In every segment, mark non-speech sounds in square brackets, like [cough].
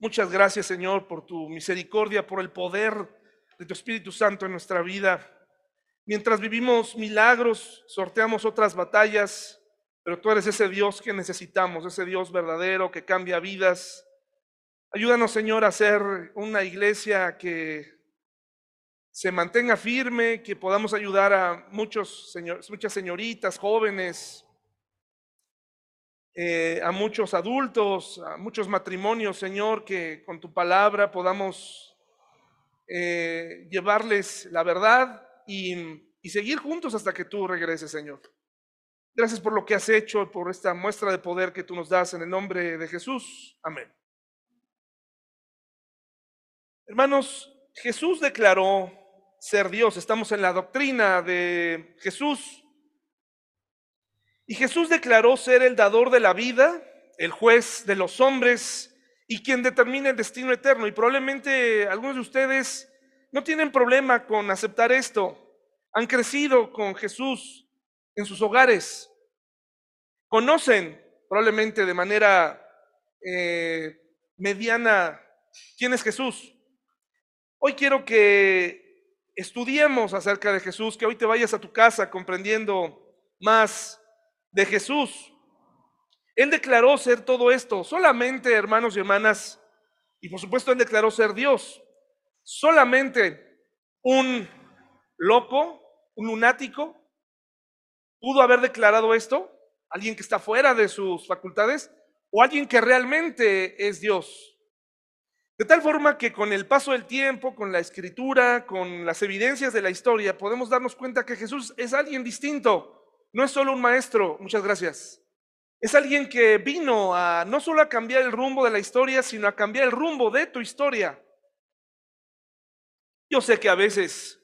Muchas gracias, Señor, por tu misericordia, por el poder de tu Espíritu Santo en nuestra vida. Mientras vivimos milagros, sorteamos otras batallas, pero tú eres ese Dios que necesitamos, ese Dios verdadero que cambia vidas. Ayúdanos, Señor, a ser una iglesia que se mantenga firme, que podamos ayudar a muchos muchas señoritas, jóvenes, eh, a muchos adultos, a muchos matrimonios, Señor, que con tu palabra podamos eh, llevarles la verdad y, y seguir juntos hasta que tú regreses, Señor. Gracias por lo que has hecho, por esta muestra de poder que tú nos das en el nombre de Jesús. Amén. Hermanos, Jesús declaró ser Dios. Estamos en la doctrina de Jesús. Y Jesús declaró ser el dador de la vida, el juez de los hombres y quien determina el destino eterno. Y probablemente algunos de ustedes no tienen problema con aceptar esto. Han crecido con Jesús en sus hogares. Conocen probablemente de manera eh, mediana quién es Jesús. Hoy quiero que estudiemos acerca de Jesús, que hoy te vayas a tu casa comprendiendo más de Jesús. Él declaró ser todo esto, solamente hermanos y hermanas, y por supuesto él declaró ser Dios, solamente un loco, un lunático, pudo haber declarado esto, alguien que está fuera de sus facultades, o alguien que realmente es Dios. De tal forma que con el paso del tiempo, con la escritura, con las evidencias de la historia, podemos darnos cuenta que Jesús es alguien distinto, no es solo un maestro, muchas gracias. Es alguien que vino a no solo a cambiar el rumbo de la historia, sino a cambiar el rumbo de tu historia. Yo sé que a veces,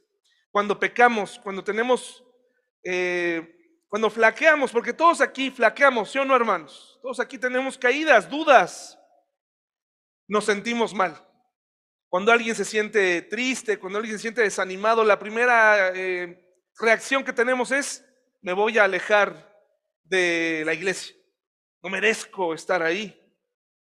cuando pecamos, cuando tenemos, eh, cuando flaqueamos, porque todos aquí flaqueamos, ¿sí o no, hermanos? Todos aquí tenemos caídas, dudas, nos sentimos mal. Cuando alguien se siente triste, cuando alguien se siente desanimado, la primera eh, reacción que tenemos es me voy a alejar de la iglesia. No merezco estar ahí.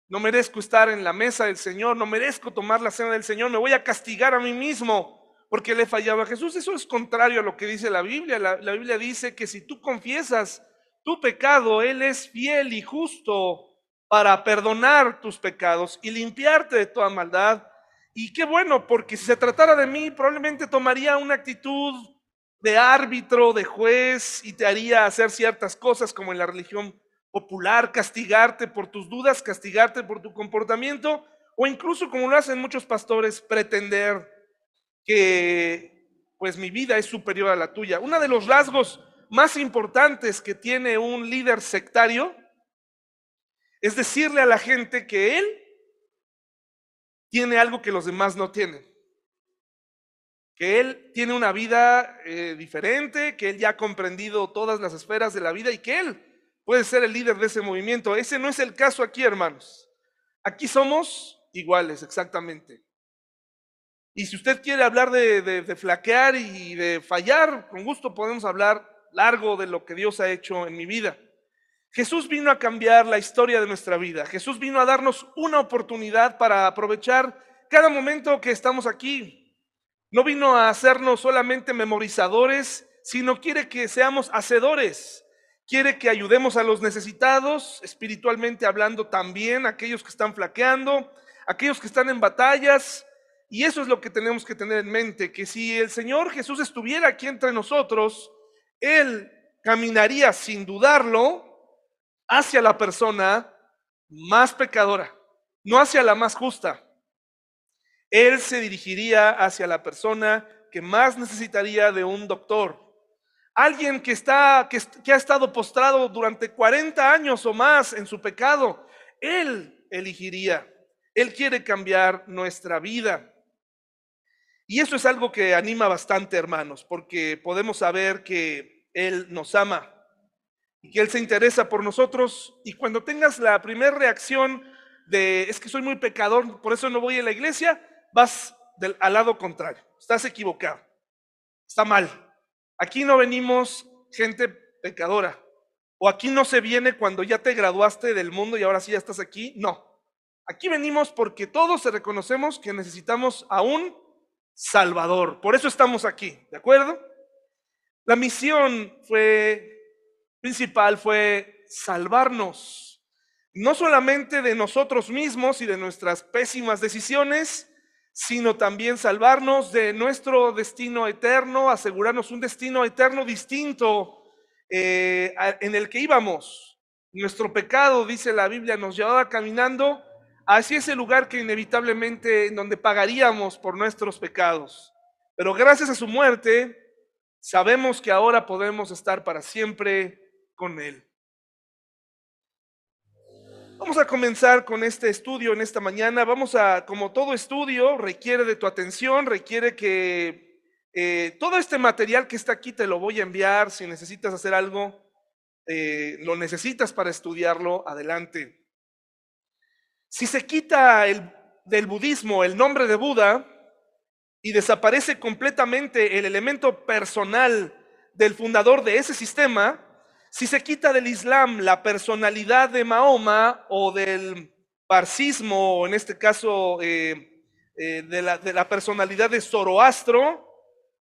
No merezco estar en la mesa del Señor. No merezco tomar la cena del Señor. Me voy a castigar a mí mismo porque le fallaba a Jesús. Eso es contrario a lo que dice la Biblia. La, la Biblia dice que si tú confiesas tu pecado, Él es fiel y justo para perdonar tus pecados y limpiarte de toda maldad. Y qué bueno, porque si se tratara de mí, probablemente tomaría una actitud de árbitro, de juez, y te haría hacer ciertas cosas como en la religión popular, castigarte por tus dudas, castigarte por tu comportamiento, o incluso como lo hacen muchos pastores, pretender que pues mi vida es superior a la tuya. Uno de los rasgos más importantes que tiene un líder sectario es decirle a la gente que él tiene algo que los demás no tienen que él tiene una vida eh, diferente, que él ya ha comprendido todas las esferas de la vida y que él puede ser el líder de ese movimiento. Ese no es el caso aquí, hermanos. Aquí somos iguales, exactamente. Y si usted quiere hablar de, de flaquear y de fallar, con gusto podemos hablar largo de lo que Dios ha hecho en mi vida. Jesús vino a cambiar la historia de nuestra vida. Jesús vino a darnos una oportunidad para aprovechar cada momento que estamos aquí, no vino a hacernos solamente memorizadores, sino quiere que seamos hacedores. Quiere que ayudemos a los necesitados, espiritualmente hablando también, aquellos que están flaqueando, aquellos que están en batallas. Y eso es lo que tenemos que tener en mente, que si el Señor Jesús estuviera aquí entre nosotros, Él caminaría sin dudarlo hacia la persona más pecadora, no hacia la más justa. Él se dirigiría hacia la persona que más necesitaría de un doctor. Alguien que, está, que, ha estado postrado durante 40 años o más en su pecado. Él elegiría. Él quiere cambiar nuestra vida. Y eso es algo que anima bastante, hermanos, porque podemos saber que Él nos ama y que Él se interesa por nosotros. Y cuando tengas la primera reacción de, es que soy muy pecador, por eso no voy a la iglesia, vas del, al lado contrario. Estás equivocado. Está mal. Aquí no venimos gente pecadora. O aquí no se viene cuando ya te graduaste del mundo y ahora sí ya estás aquí. No. Aquí venimos porque todos reconocemos que necesitamos a un Salvador. Por eso estamos aquí, ¿de acuerdo? La misión fue principal fue salvarnos, no solamente de nosotros mismos y de nuestras pésimas decisiones, sino también salvarnos de nuestro destino eterno, asegurarnos un destino eterno distinto eh, en el que íbamos. Nuestro pecado, dice la Biblia, nos llevaba caminando hacia ese lugar que inevitablemente, en donde pagaríamos por nuestros pecados. Pero gracias a su muerte, sabemos que ahora podemos estar para siempre con Él. Vamos a comenzar con este estudio en esta mañana. Vamos a, como todo estudio, requiere de tu atención, requiere que eh, todo este material que está aquí te lo voy a enviar. Si necesitas hacer algo, eh, lo necesitas para estudiarlo, adelante. Si se quita el, del budismo el nombre de Buda y desaparece completamente el elemento personal del fundador de ese sistema, si se quita del Islam la personalidad de Mahoma o del parcismo, o en este caso eh, eh, de, la, personalidad de Zoroastro,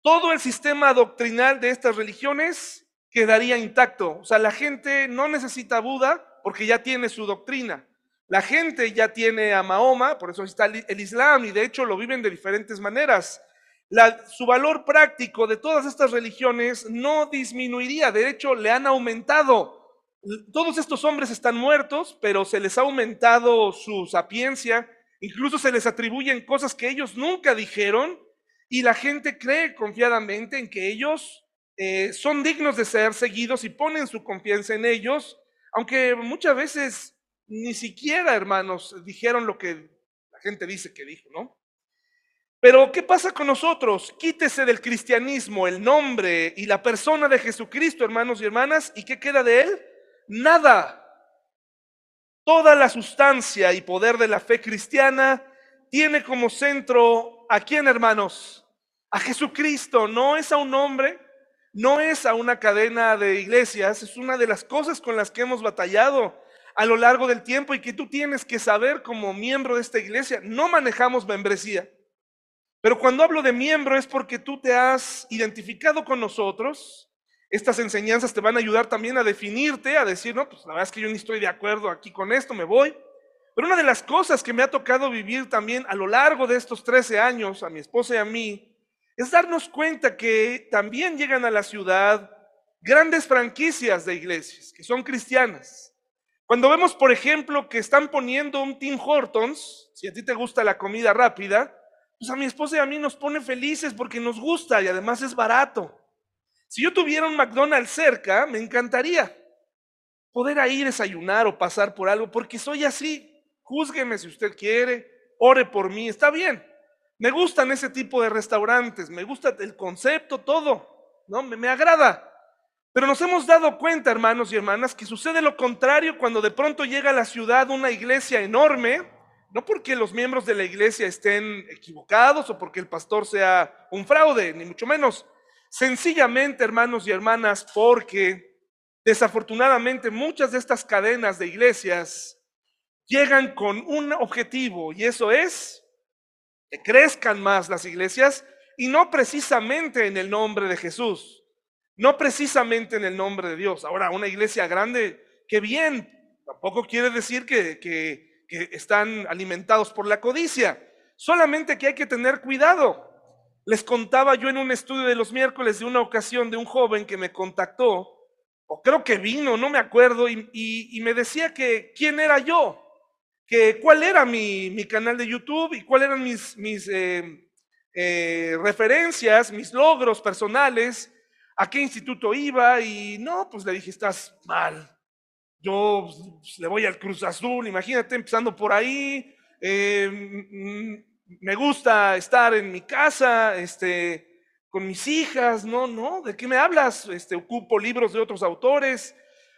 todo el sistema doctrinal de estas religiones quedaría intacto. O sea, la gente no necesita Buda porque ya tiene su doctrina. La gente ya tiene a Mahoma, por eso está el Islam, y de hecho lo viven de diferentes maneras su valor práctico de todas estas religiones no disminuiría, de hecho le han aumentado. Todos estos hombres están muertos, pero se les ha aumentado su sapiencia, incluso se les atribuyen cosas que ellos nunca dijeron y la gente cree confiadamente en que ellos eh, son dignos de ser seguidos y ponen su confianza en ellos, aunque muchas veces ni siquiera, hermanos, dijeron lo que la gente dice que dijo, ¿no? Pero ¿qué pasa con nosotros? Quítese del cristianismo el nombre y la persona de Jesucristo, hermanos y hermanas, ¿y qué queda de él? Nada. Toda la sustancia y poder de la fe cristiana tiene como centro a quién, hermanos? A Jesucristo, no es a un hombre, no es a una cadena de iglesias, es una de las cosas con las que hemos batallado a lo largo del tiempo y que tú tienes que saber como miembro de esta iglesia. No manejamos membresía. Pero cuando hablo de miembro es porque tú te has identificado con nosotros. Estas enseñanzas te van a ayudar también a definirte, a decir, no, pues la verdad es que yo ni estoy de acuerdo aquí con esto, me voy. Pero una de las cosas que me ha tocado vivir también a lo largo de estos 13 años, a mi esposa y a mí, es darnos cuenta que también llegan a la ciudad grandes franquicias de iglesias que son cristianas. Cuando vemos, por ejemplo, que están poniendo un Tim Hortons, si a ti te gusta la comida rápida, pues a mi esposa y a mí nos pone felices porque nos gusta y además es barato. Si yo tuviera un McDonald's cerca, me encantaría poder ir a desayunar o pasar por algo, porque soy así. Júzgueme si usted quiere, ore por mí, está bien. Me gustan ese tipo de restaurantes, me gusta el concepto, todo, ¿no? Me, me agrada. Pero nos hemos dado cuenta, hermanos y hermanas, que sucede lo contrario cuando de pronto llega a la ciudad una iglesia enorme no porque los miembros de la iglesia estén equivocados o porque el pastor sea un fraude, ni mucho menos. Sencillamente, hermanos y hermanas, porque desafortunadamente muchas de estas cadenas de iglesias llegan con un objetivo y eso es que crezcan más las iglesias y no precisamente en el nombre de Jesús, no precisamente en el nombre de Dios. Ahora, una iglesia grande, qué bien, tampoco quiere decir que, que que están alimentados por la codicia. Solamente que hay que tener cuidado. Les contaba yo en un estudio de los miércoles de una ocasión de un joven que me contactó, o creo que vino, no me acuerdo, y, me decía que quién era yo, que cuál era mi, canal de YouTube y cuáles eran mis, mis eh, eh, referencias, mis logros personales, a qué instituto iba, y no, pues le dije, estás mal, yo pues, le voy al Cruz Azul, imagínate, empezando por ahí. Eh, me gusta estar en mi casa, este, con mis hijas, no, no, ¿de qué me hablas? Este, ocupo libros de otros autores.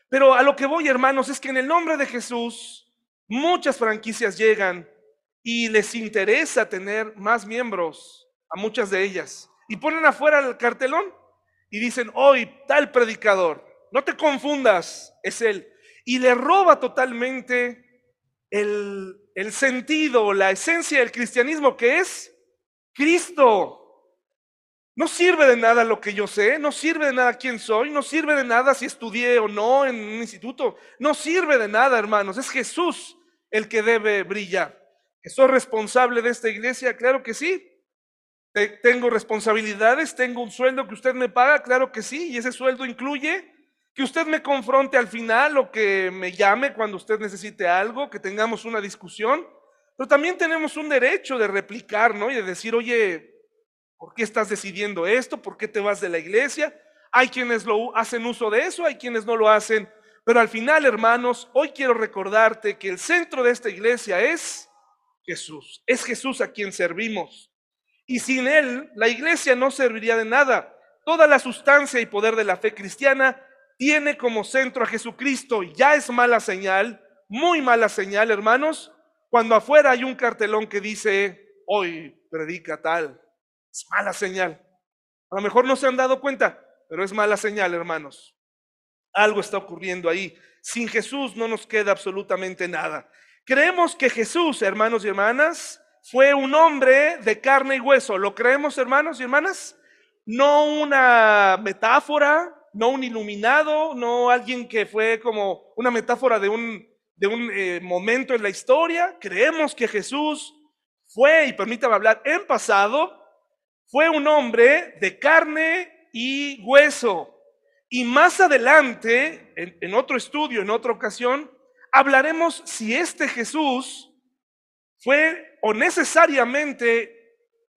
Pero a lo que voy, hermanos, es que en el nombre de Jesús muchas franquicias llegan y les interesa tener más miembros a muchas de ellas. Y ponen afuera el cartelón y dicen, hoy tal predicador, no te confundas, es él y le roba totalmente el el sentido, la esencia del cristianismo, que es Cristo. No sirve de nada lo que yo sé, no sirve de nada quién soy, no sirve de nada si estudié o no en un instituto, no sirve de nada, hermanos. Es Jesús el que debe brillar. ¿Que soy responsable de esta iglesia? Claro que sí. ¿Tengo responsabilidades? ¿Tengo un sueldo que usted me paga? Claro que sí. Y ese sueldo incluye que usted me confronte al final o que me llame cuando usted necesite algo, que tengamos una discusión. Pero también tenemos un derecho de replicar, ¿no? Y de decir, oye, ¿Por qué estás decidiendo esto? ¿Por qué te vas de la iglesia? Hay quienes lo hacen uso de eso, hay quienes no lo hacen. Pero al final, hermanos, hoy quiero recordarte que el centro de esta iglesia es Jesús. Es Jesús a quien servimos. Y sin Él, la iglesia no serviría de nada. Toda la sustancia y poder de la fe cristiana tiene como centro a Jesucristo. Ya es mala señal, muy mala señal, hermanos, cuando afuera hay un cartelón que dice, hoy predica tal, es mala señal. A lo mejor no se han dado cuenta, pero es mala señal, hermanos. Algo está ocurriendo ahí. Sin Jesús no nos queda absolutamente nada. Creemos que Jesús, hermanos y hermanas, fue un hombre de carne y hueso. ¿Lo creemos, hermanos y hermanas? No una metáfora, no un iluminado, no alguien que fue como una metáfora de un, de un eh, momento en la historia. Creemos que Jesús fue, y permítame hablar, en pasado, fue un hombre de carne y hueso. Y más adelante, en, otro estudio, en otra ocasión, hablaremos si este Jesús fue o necesariamente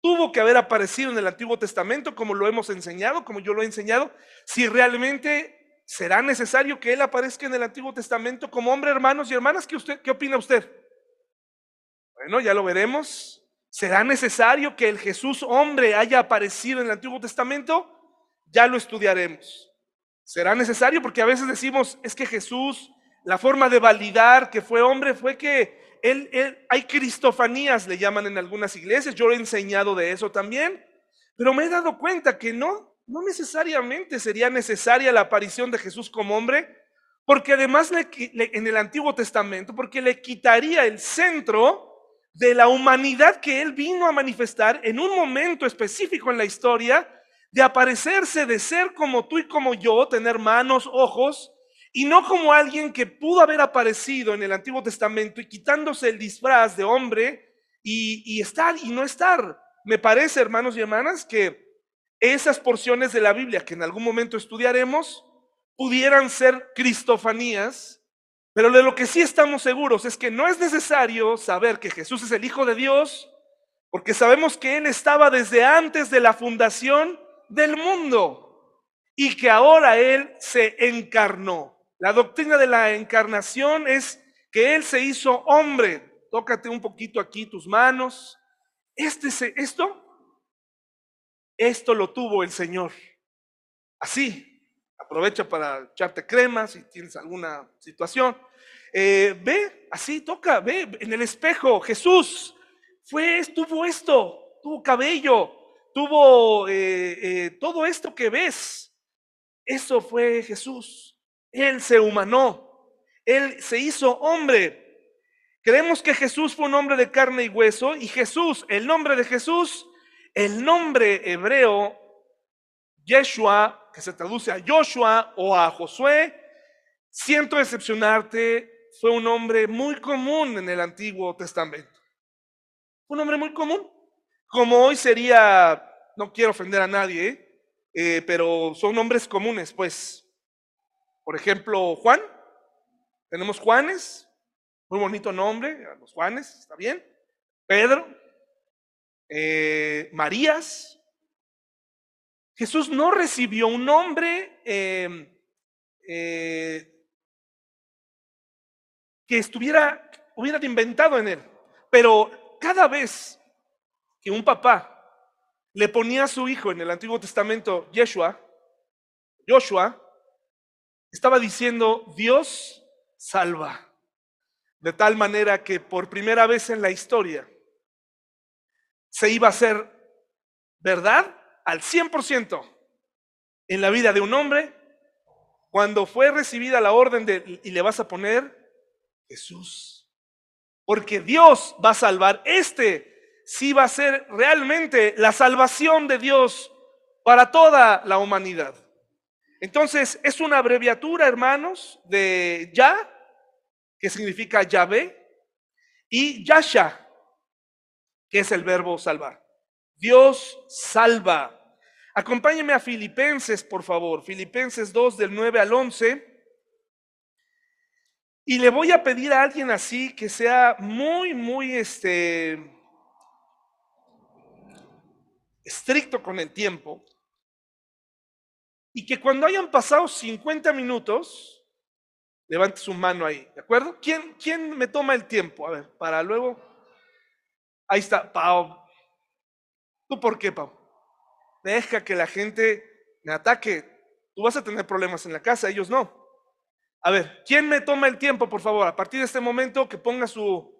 tuvo que haber aparecido en el Antiguo Testamento, como lo hemos enseñado, como yo lo he enseñado, si realmente será necesario que Él aparezca en el Antiguo Testamento como hombre, hermanos y hermanas. ¿Qué, opina usted? Bueno, ya lo veremos. ¿Será necesario que el Jesús hombre haya aparecido en el Antiguo Testamento? Ya lo estudiaremos. ¿Será necesario? Porque a veces decimos, es que Jesús, la forma de validar que fue hombre fue que él, hay cristofanías, le llaman en algunas iglesias, yo he enseñado de eso también, pero me he dado cuenta que no, no necesariamente sería necesaria la aparición de Jesús como hombre, porque además en el Antiguo Testamento, porque le quitaría el centro de la humanidad que Él vino a manifestar en un momento específico en la historia, de aparecerse, de ser como tú y como yo, tener manos, ojos, y no como alguien que pudo haber aparecido en el Antiguo Testamento y quitándose el disfraz de hombre y, y estar y no estar. Me parece, hermanos y hermanas, que esas porciones de la Biblia que en algún momento estudiaremos pudieran ser cristofanías pero de lo que sí estamos seguros es que no es necesario saber que Jesús es el Hijo de Dios, porque sabemos que Él estaba desde antes de la fundación del mundo y que ahora Él se encarnó. La doctrina de la encarnación es que Él se hizo hombre. Tócate un poquito aquí tus manos. Este, esto, esto lo tuvo el Señor. Así, aprovecha para echarte crema si tienes alguna situación. Eh, ve, así toca, ve en el espejo, Jesús fue, tuvo esto, tuvo cabello, tuvo eh, eh, todo esto que ves. Eso fue Jesús. Él se humanó, Él se hizo hombre. Creemos que Jesús fue un hombre de carne y hueso y Jesús, el nombre de Jesús, el nombre hebreo, Yeshua, que se traduce a Joshua o a Josué, siento decepcionarte, fue un hombre muy común en el Antiguo Testamento. Un hombre muy común. Como hoy sería, no quiero ofender a nadie, eh, pero son nombres comunes, pues. Por ejemplo, Juan. Tenemos Juanes, muy bonito nombre, los Juanes, está bien. Pedro, eh, Marías. Jesús no recibió un nombre eh, que estuviera, hubieran inventado en él. Pero cada vez que un papá le ponía a su hijo en el Antiguo Testamento Yeshua, Joshua, estaba diciendo, Dios salva. De tal manera que por primera vez en la historia se iba a hacer verdad al 100% en la vida de un hombre cuando fue recibida la orden de, y le vas a poner Jesús. porque Dios va a salvar. Este sí va a ser realmente la salvación de Dios para toda la humanidad. Entonces, es una abreviatura, hermanos, de Ya, que significa Yahvé, y Yasha, que es el verbo salvar. Dios salva. Acompáñeme a Filipenses, por favor. Filipenses 2 del 9 al 11. Y le voy a pedir a alguien así que sea muy, muy este, estricto con el tiempo. Y que cuando hayan pasado 50 minutos, levante su mano ahí, ¿de acuerdo? ¿Quién, quién me toma el tiempo? A ver, para luego. Ahí está, Pau. ¿Tú por qué, Pau? Deja que la gente me ataque. Tú vas a tener problemas en la casa, ellos no. A ver, ¿quién me toma el tiempo, por favor? A partir de este momento que ponga su...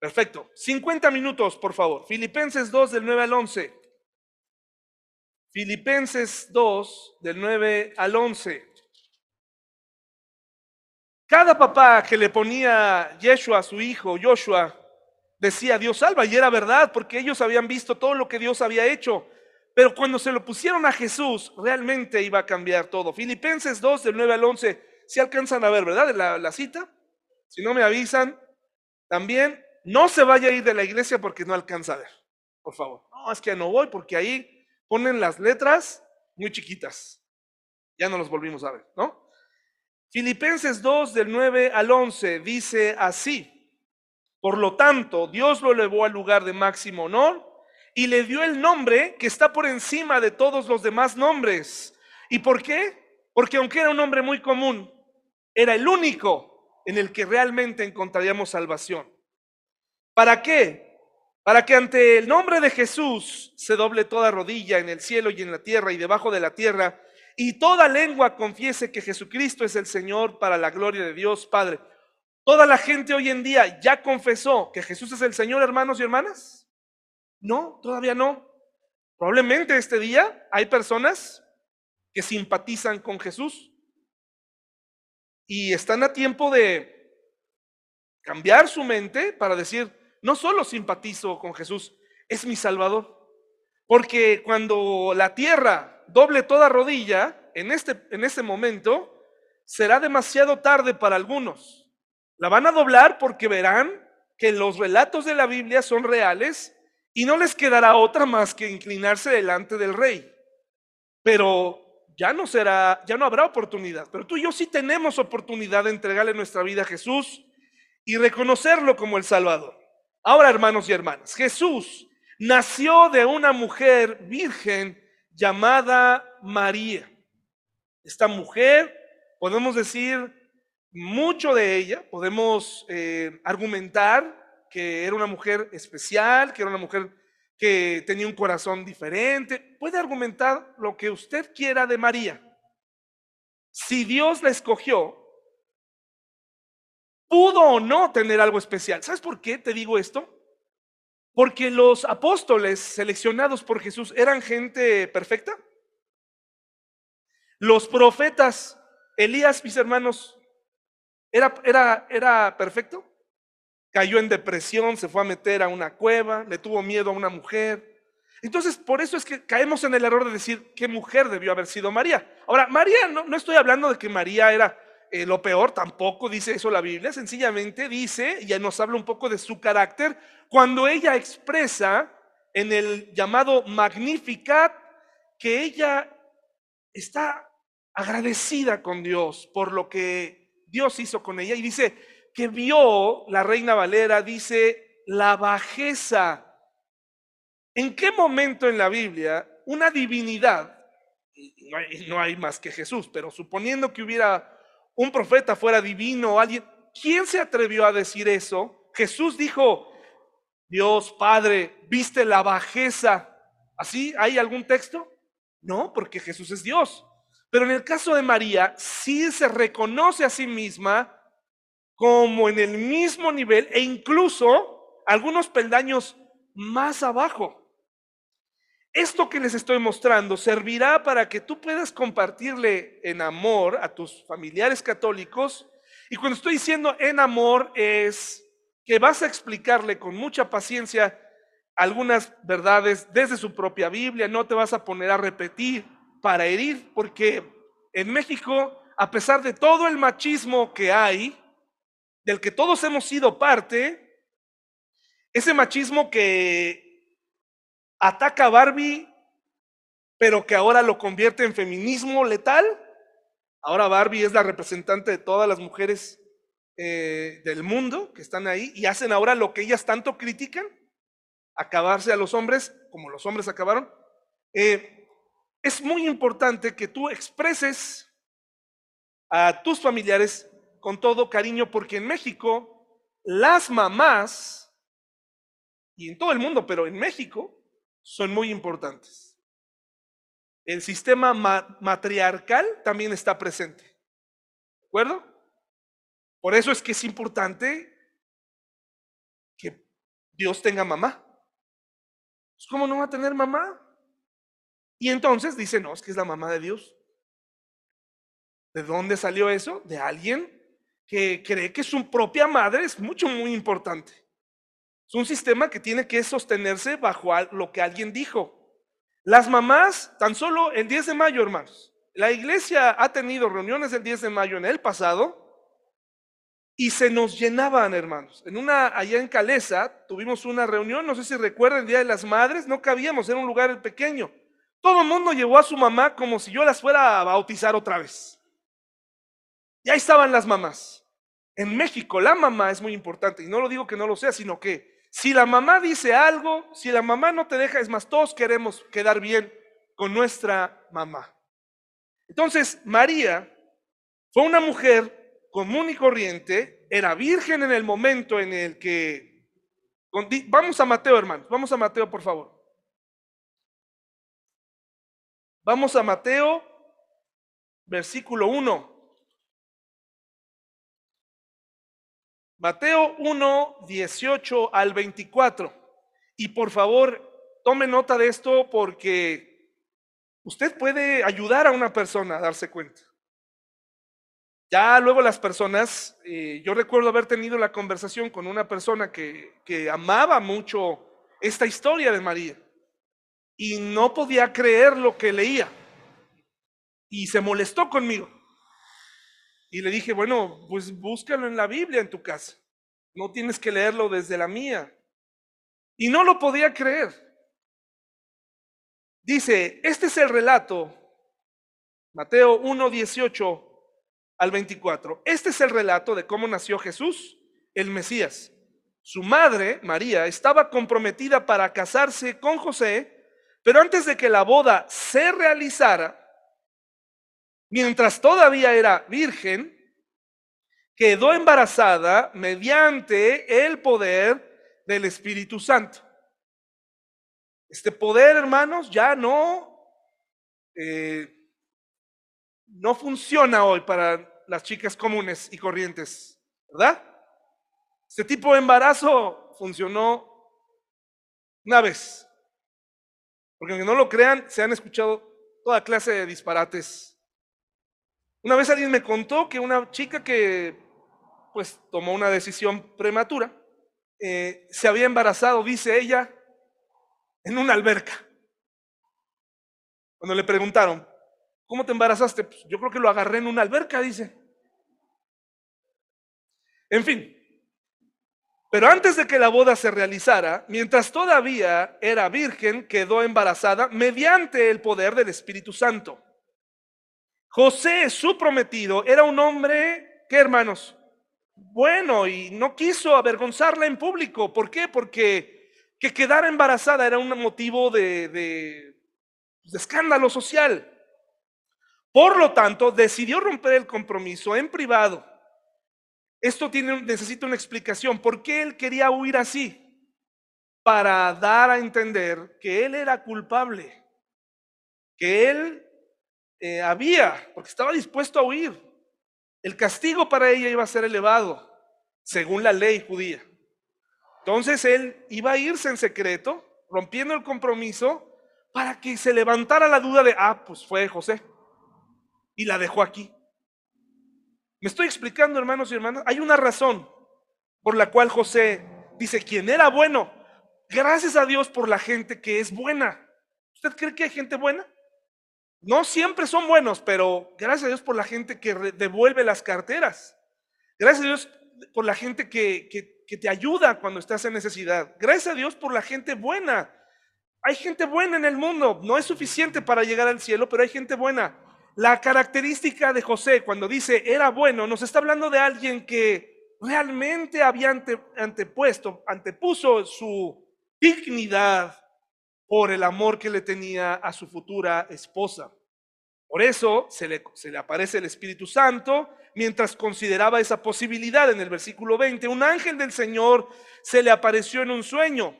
Perfecto. 50 minutos, por favor. Filipenses 2 del 9 al 11. Filipenses 2 del 9 al 11. Cada papá que le ponía Yeshua a su hijo, Joshua, decía Dios salva, y era verdad, porque ellos habían visto todo lo que Dios había hecho. Pero cuando se lo pusieron a Jesús, realmente iba a cambiar todo. Filipenses 2, del 9 al 11, si alcanzan a ver, ¿verdad? La, la cita. Si no me avisan, también no se vaya a ir de la iglesia porque no alcanza a ver, por favor. No, es que no voy porque ahí ponen las letras muy chiquitas. Ya no los volvimos a ver, ¿no? Filipenses 2 del 9 al 11 dice así. Por lo tanto, Dios lo elevó al lugar de máximo honor y le dio el nombre que está por encima de todos los demás nombres. ¿Y por qué? Porque aunque era un nombre muy común, era el único en el que realmente encontraríamos salvación. ¿Para qué? Para que ante el nombre de Jesús se doble toda rodilla en el cielo y en la tierra y debajo de la tierra, y toda lengua confiese que Jesucristo es el Señor para la gloria de Dios Padre. Toda la gente hoy en día ya confesó que Jesús es el Señor, hermanos y hermanas. No, todavía no. Probablemente este día hay personas que simpatizan con Jesús y están a tiempo de cambiar su mente para decir, no solo simpatizo con Jesús, es mi Salvador. Porque cuando la tierra doble toda rodilla, en este, en este momento, será demasiado tarde para algunos. La van a doblar porque verán que los relatos de la Biblia son reales y no les quedará otra más que inclinarse delante del rey. Pero ya no será, ya no habrá oportunidad. Pero tú y yo sí tenemos oportunidad de entregarle nuestra vida a Jesús y reconocerlo como el Salvador. Ahora, hermanos y hermanas, Jesús nació de una mujer virgen llamada María. Esta mujer, podemos decir mucho de ella, podemos eh, argumentar que era una mujer especial, que era una mujer que tenía un corazón diferente. Puede argumentar lo que usted quiera de María. Si Dios la escogió, pudo o no tener algo especial. ¿Sabes por qué te digo esto? Porque los apóstoles seleccionados por Jesús eran gente perfecta. Los profetas, Elías, mis hermanos, ¿era, era, era perfecto? cayó en depresión, se fue a meter a una cueva, le tuvo miedo a una mujer. Entonces, por eso es que caemos en el error de decir qué mujer debió haber sido María. Ahora, María, no, no estoy hablando de que María era eh, lo peor, tampoco dice eso la Biblia, sencillamente dice, ya nos habla un poco de su carácter, cuando ella expresa en el llamado Magnificat que ella está agradecida con Dios por lo que Dios hizo con ella y dice, que vio la reina Valera dice la bajeza. ¿En qué momento en la Biblia una divinidad, no hay más que Jesús, pero suponiendo que hubiera un profeta fuera divino o alguien, ¿quién se atrevió a decir eso? Jesús dijo, Dios Padre, ¿viste la bajeza? ¿Así? ¿Hay algún texto? No, porque Jesús es Dios. Pero en el caso de María, sí se reconoce a sí misma como en el mismo nivel e incluso algunos peldaños más abajo. Esto que les estoy mostrando servirá para que tú puedas compartirle en amor a tus familiares católicos. Y cuando estoy diciendo en amor es que vas a explicarle con mucha paciencia algunas verdades desde su propia Biblia, no te vas a poner a repetir para herir, porque en México, a pesar de todo el machismo que hay, del que todos hemos sido parte, ese machismo que ataca a Barbie, pero que ahora lo convierte en feminismo letal, ahora Barbie es la representante de todas las mujeres eh, del mundo que están ahí y hacen ahora lo que ellas tanto critican, acabarse a los hombres como los hombres acabaron. Eh, es muy importante que tú expreses a tus familiares con todo cariño, porque en México las mamás, y en todo el mundo, pero en México, son muy importantes. El sistema matriarcal también está presente. ¿De acuerdo? Por eso es que es importante que Dios tenga mamá. Pues, ¿Cómo no va a tener mamá? Y entonces dice, no, es que es la mamá de Dios. ¿De dónde salió eso? De alguien que cree que su propia madre es mucho, muy importante. Es un sistema que tiene que sostenerse bajo lo que alguien dijo. Las mamás, tan solo el 10 de mayo, hermanos, la iglesia ha tenido reuniones el 10 de mayo en el pasado y se nos llenaban, hermanos. En una, allá en Calesa, tuvimos una reunión, no sé si recuerdan, el Día de las Madres, no cabíamos, era un lugar pequeño. Todo el mundo llevó a su mamá como si yo las fuera a bautizar otra vez. Y ahí estaban las mamás. En México la mamá es muy importante, y no lo digo que no lo sea, sino que si la mamá dice algo, si la mamá no te deja, es más, todos queremos quedar bien con nuestra mamá. Entonces, María fue una mujer común y corriente, era virgen en el momento en el que... Vamos a Mateo, hermanos, vamos a Mateo, por favor. Vamos a Mateo, versículo 1. Mateo 1, 18 al 24. Y por favor, tome nota de esto porque usted puede ayudar a una persona a darse cuenta. Ya luego las personas, eh, yo recuerdo haber tenido la conversación con una persona que, que amaba mucho esta historia de María y no podía creer lo que leía y se molestó conmigo. Y le dije, bueno, pues búscalo en la Biblia en tu casa. No tienes que leerlo desde la mía. Y no lo podía creer. Dice, este es el relato, Mateo 1, 18 al 24. Este es el relato de cómo nació Jesús, el Mesías. Su madre, María, estaba comprometida para casarse con José, pero antes de que la boda se realizara, mientras todavía era virgen, quedó embarazada mediante el poder del Espíritu Santo. Este poder, hermanos, ya no eh, no funciona hoy para las chicas comunes y corrientes, ¿verdad? Este tipo de embarazo funcionó una vez. Porque aunque no lo crean, se han escuchado toda clase de disparates. Una vez alguien me contó que una chica que pues tomó una decisión prematura, eh, se había embarazado, dice ella, en una alberca. Cuando le preguntaron, ¿Cómo te embarazaste? Pues yo creo que lo agarré en una alberca, dice. En fin. Pero antes de que la boda se realizara, mientras todavía era virgen, quedó embarazada mediante el poder del Espíritu Santo. José, su prometido, era un hombre, ¿qué hermanos? Bueno, y no quiso avergonzarla en público. ¿Por qué? Porque que quedara embarazada era un motivo de, de escándalo social. Por lo tanto, decidió romper el compromiso en privado. Esto tiene, necesita una explicación. ¿Por qué él quería huir así? Para dar a entender que él era culpable, que él eh, había, porque estaba dispuesto a huir. El castigo para ella iba a ser elevado, según la ley judía. Entonces él iba a irse en secreto, rompiendo el compromiso, para que se levantara la duda de, ah, pues fue José y la dejó aquí. Me estoy explicando, hermanos y hermanas. Hay una razón. por la cual José dice, quien era bueno, gracias a Dios por la gente que es buena. ¿Usted cree que hay gente buena? No siempre son buenos, pero gracias a Dios por la gente que devuelve las carteras. Gracias a Dios por la gente que, que te ayuda cuando estás en necesidad. Gracias a Dios por la gente buena. Hay gente buena en el mundo. No es suficiente para llegar al cielo, pero hay gente buena. La característica de José cuando dice era bueno, nos está hablando de alguien que realmente había antepuesto, antepuso su dignidad por el amor que le tenía a su futura esposa. Por eso se le, aparece el Espíritu Santo mientras consideraba esa posibilidad en el versículo 20. Un ángel del Señor se le apareció en un sueño,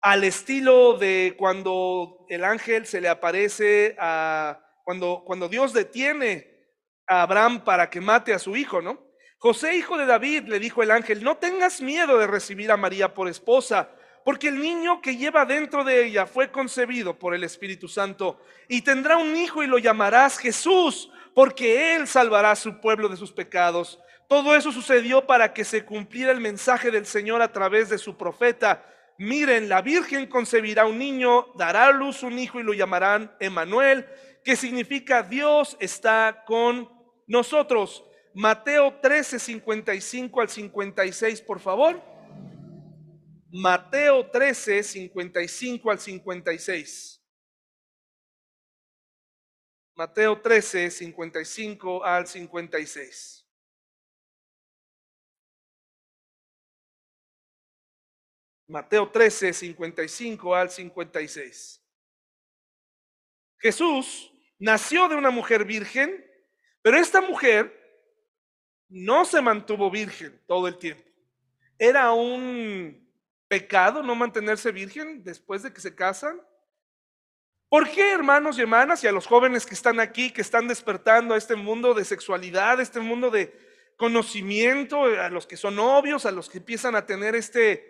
al estilo de cuando el ángel se le aparece a cuando, cuando Dios detiene a Abraham para que mate a su hijo, ¿no? José, hijo de David, le dijo el ángel, no tengas miedo de recibir a María por esposa, porque el niño que lleva dentro de ella fue concebido por el Espíritu Santo y tendrá un hijo y lo llamarás Jesús, porque él salvará a su pueblo de sus pecados. Todo eso sucedió para que se cumpliera el mensaje del Señor a través de su profeta. Miren, la Virgen concebirá un niño, dará a luz un hijo y lo llamarán Emanuel que significa Dios está con nosotros. Mateo 13, 55 al 56, por favor. Mateo 13, 55 al 56. Mateo 13, 55 al 56. Mateo 13, 55 al 56. Jesús nació de una mujer virgen, pero esta mujer no se mantuvo virgen todo el tiempo. Era un pecado no mantenerse virgen después de que se casan. ¿Por qué, hermanos y hermanas, y a los jóvenes que están aquí, que están despertando a este mundo de sexualidad, este mundo de conocimiento, a los que son novios, a los que empiezan a tener este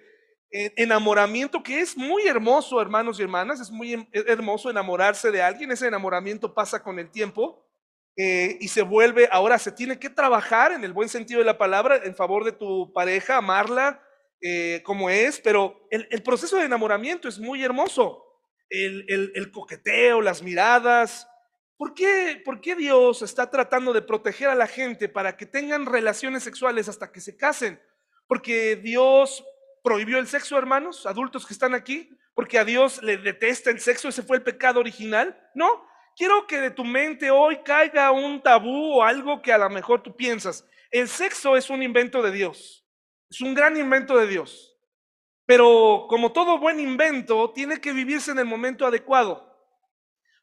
enamoramiento que es muy hermoso, hermanos y hermanas, es muy hermoso enamorarse de alguien, ese enamoramiento pasa con el tiempo eh, y se vuelve, ahora se tiene que trabajar en el buen sentido de la palabra en favor de tu pareja, amarla eh, como es, pero el, proceso de enamoramiento es muy hermoso, el, el coqueteo, las miradas. ¿Por qué, ¿Por qué Dios está tratando de proteger a la gente para que tengan relaciones sexuales hasta que se casen? Porque Dios prohibió el sexo, hermanos, adultos que están aquí, porque a Dios le detesta el sexo, ese fue el pecado original. No, quiero que de tu mente hoy caiga un tabú o algo que a lo mejor tú piensas. El sexo es un invento de Dios, es un gran invento de Dios. Pero como todo buen invento, tiene que vivirse en el momento adecuado.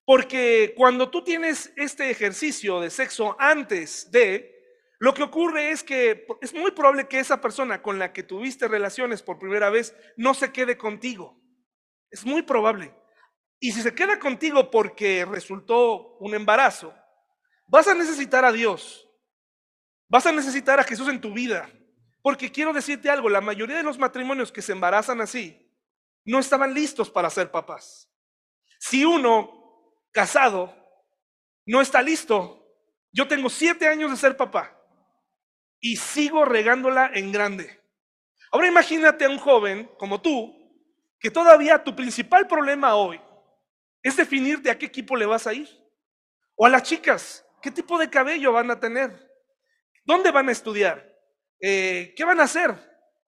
Porque cuando tú tienes este ejercicio de sexo antes de, lo que ocurre es que es muy probable que esa persona con la que tuviste relaciones por primera vez no se quede contigo. Es muy probable. Y si se queda contigo porque resultó un embarazo, vas a necesitar a Dios. Vas a necesitar a Jesús en tu vida. Porque quiero decirte algo, la mayoría de los matrimonios que se embarazan así no estaban listos para ser papás. Si uno casado no está listo, yo tengo siete años de ser papá y sigo regándola en grande. Ahora imagínate a un joven como tú, que todavía tu principal problema hoy es definirte a qué equipo le vas a ir. O a las chicas, qué tipo de cabello van a tener, dónde van a estudiar, eh, qué van a hacer.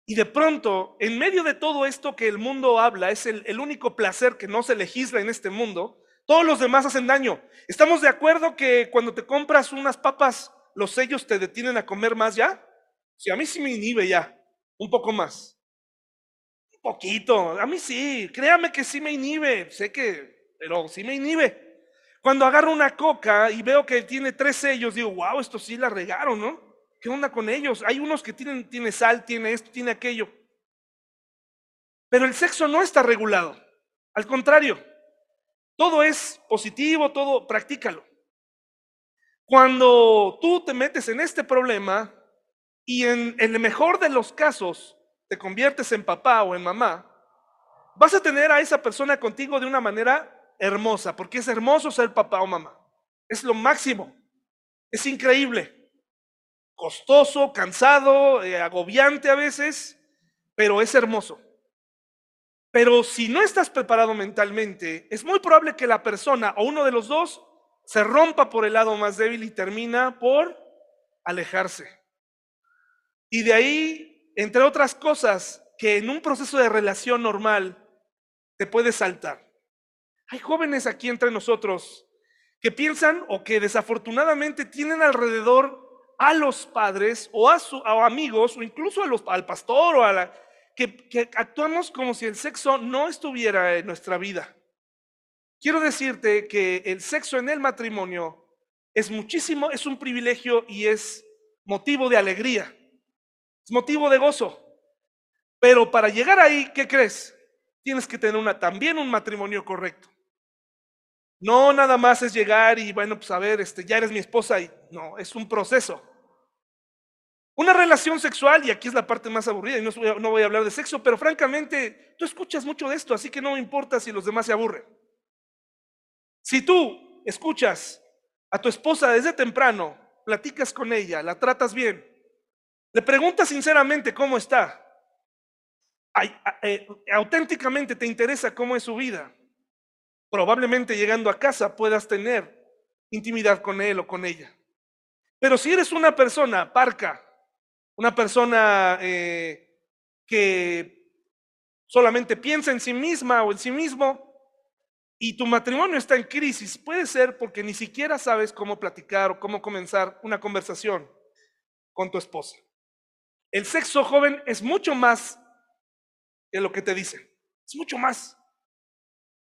Y de pronto, en medio de todo esto que el mundo habla, es el, el único placer que no se legisla en este mundo, todos los demás hacen daño. ¿Estamos de acuerdo que cuando te compras unas papas los sellos te detienen a comer más ya? Si a mí sí me inhibe ya, un poco más. Un poquito, a mí sí, créame que sí me inhibe, sé que, pero sí me inhibe. Cuando agarro una coca y veo que tiene tres sellos, digo, wow, esto sí la regaron, ¿no? ¿Qué onda con ellos? Hay unos que tienen tiene sal, tiene esto, tiene aquello. Pero el sexo no está regulado. Al contrario, todo es positivo, todo, practícalo. Cuando tú te metes en este problema y en, el mejor de los casos te conviertes en papá o en mamá, vas a tener a esa persona contigo de una manera hermosa, porque es hermoso ser papá o mamá. Es lo máximo. Es increíble. Costoso, cansado, eh, agobiante a veces, pero es hermoso. Pero si no estás preparado mentalmente, es muy probable que la persona o uno de los dos se rompa por el lado más débil y termina por alejarse. Y de ahí, entre otras cosas, que en un proceso de relación normal te puede saltar. Hay jóvenes aquí entre nosotros que piensan o que desafortunadamente tienen alrededor a los padres o a, sus amigos o incluso al pastor o a la, que, actuamos como si el sexo no estuviera en nuestra vida. Quiero decirte que el sexo en el matrimonio es muchísimo, es un privilegio y es motivo de alegría, es motivo de gozo. Pero para llegar ahí, ¿qué crees? Tienes que tener una, también un matrimonio correcto. No nada más es llegar y bueno, pues a ver, este, ya eres mi esposa y no, es un proceso. Una relación sexual, y aquí es la parte más aburrida, y no, voy a hablar de sexo, pero francamente, tú escuchas mucho de esto, así que no me importa si los demás se aburren. Si tú escuchas a tu esposa desde temprano, platicas con ella, la tratas bien, le preguntas sinceramente cómo está, eh, auténticamente te interesa cómo es su vida, probablemente llegando a casa puedas tener intimidad con él o con ella. Pero si eres una persona parca, una persona eh, que solamente piensa en sí misma o en sí mismo y tu matrimonio está en crisis, puede ser porque ni siquiera sabes cómo platicar o cómo comenzar una conversación con tu esposa. El sexo joven es mucho más que lo que te dicen, es mucho más.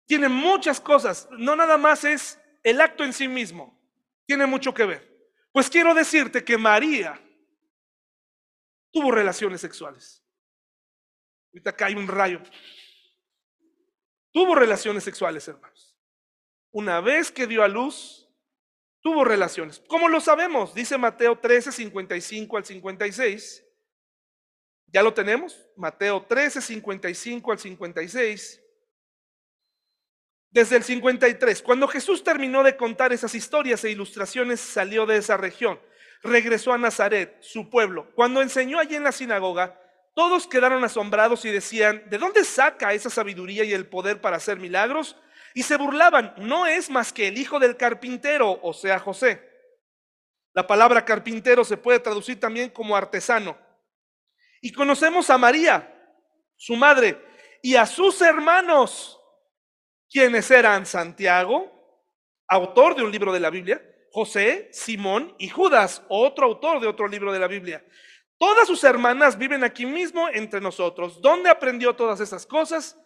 Tiene muchas cosas, no nada más es el acto en sí mismo, tiene mucho que ver. Pues quiero decirte que María tuvo relaciones sexuales. Ahorita cae un rayo. Tuvo relaciones sexuales, hermanos. Una vez que dio a luz, tuvo relaciones. ¿Cómo lo sabemos? Dice Mateo 13, 55 al 56. ¿Ya lo tenemos? Mateo 13, 55 al 56. Desde el 53, cuando Jesús terminó de contar esas historias e ilustraciones, salió de esa región regresó a Nazaret, su pueblo. Cuando enseñó allí en la sinagoga, todos quedaron asombrados y decían, ¿de dónde saca esa sabiduría y el poder para hacer milagros? Y se burlaban, no es más que el hijo del carpintero, o sea, José. La palabra carpintero se puede traducir también como artesano. Y conocemos a María, su madre, y a sus hermanos, quienes eran Santiago, autor de un libro de la Biblia, José, Simón y Judas, otro autor de otro libro de la Biblia. Todas sus hermanas viven aquí mismo entre nosotros. ¿Dónde aprendió todas esas cosas?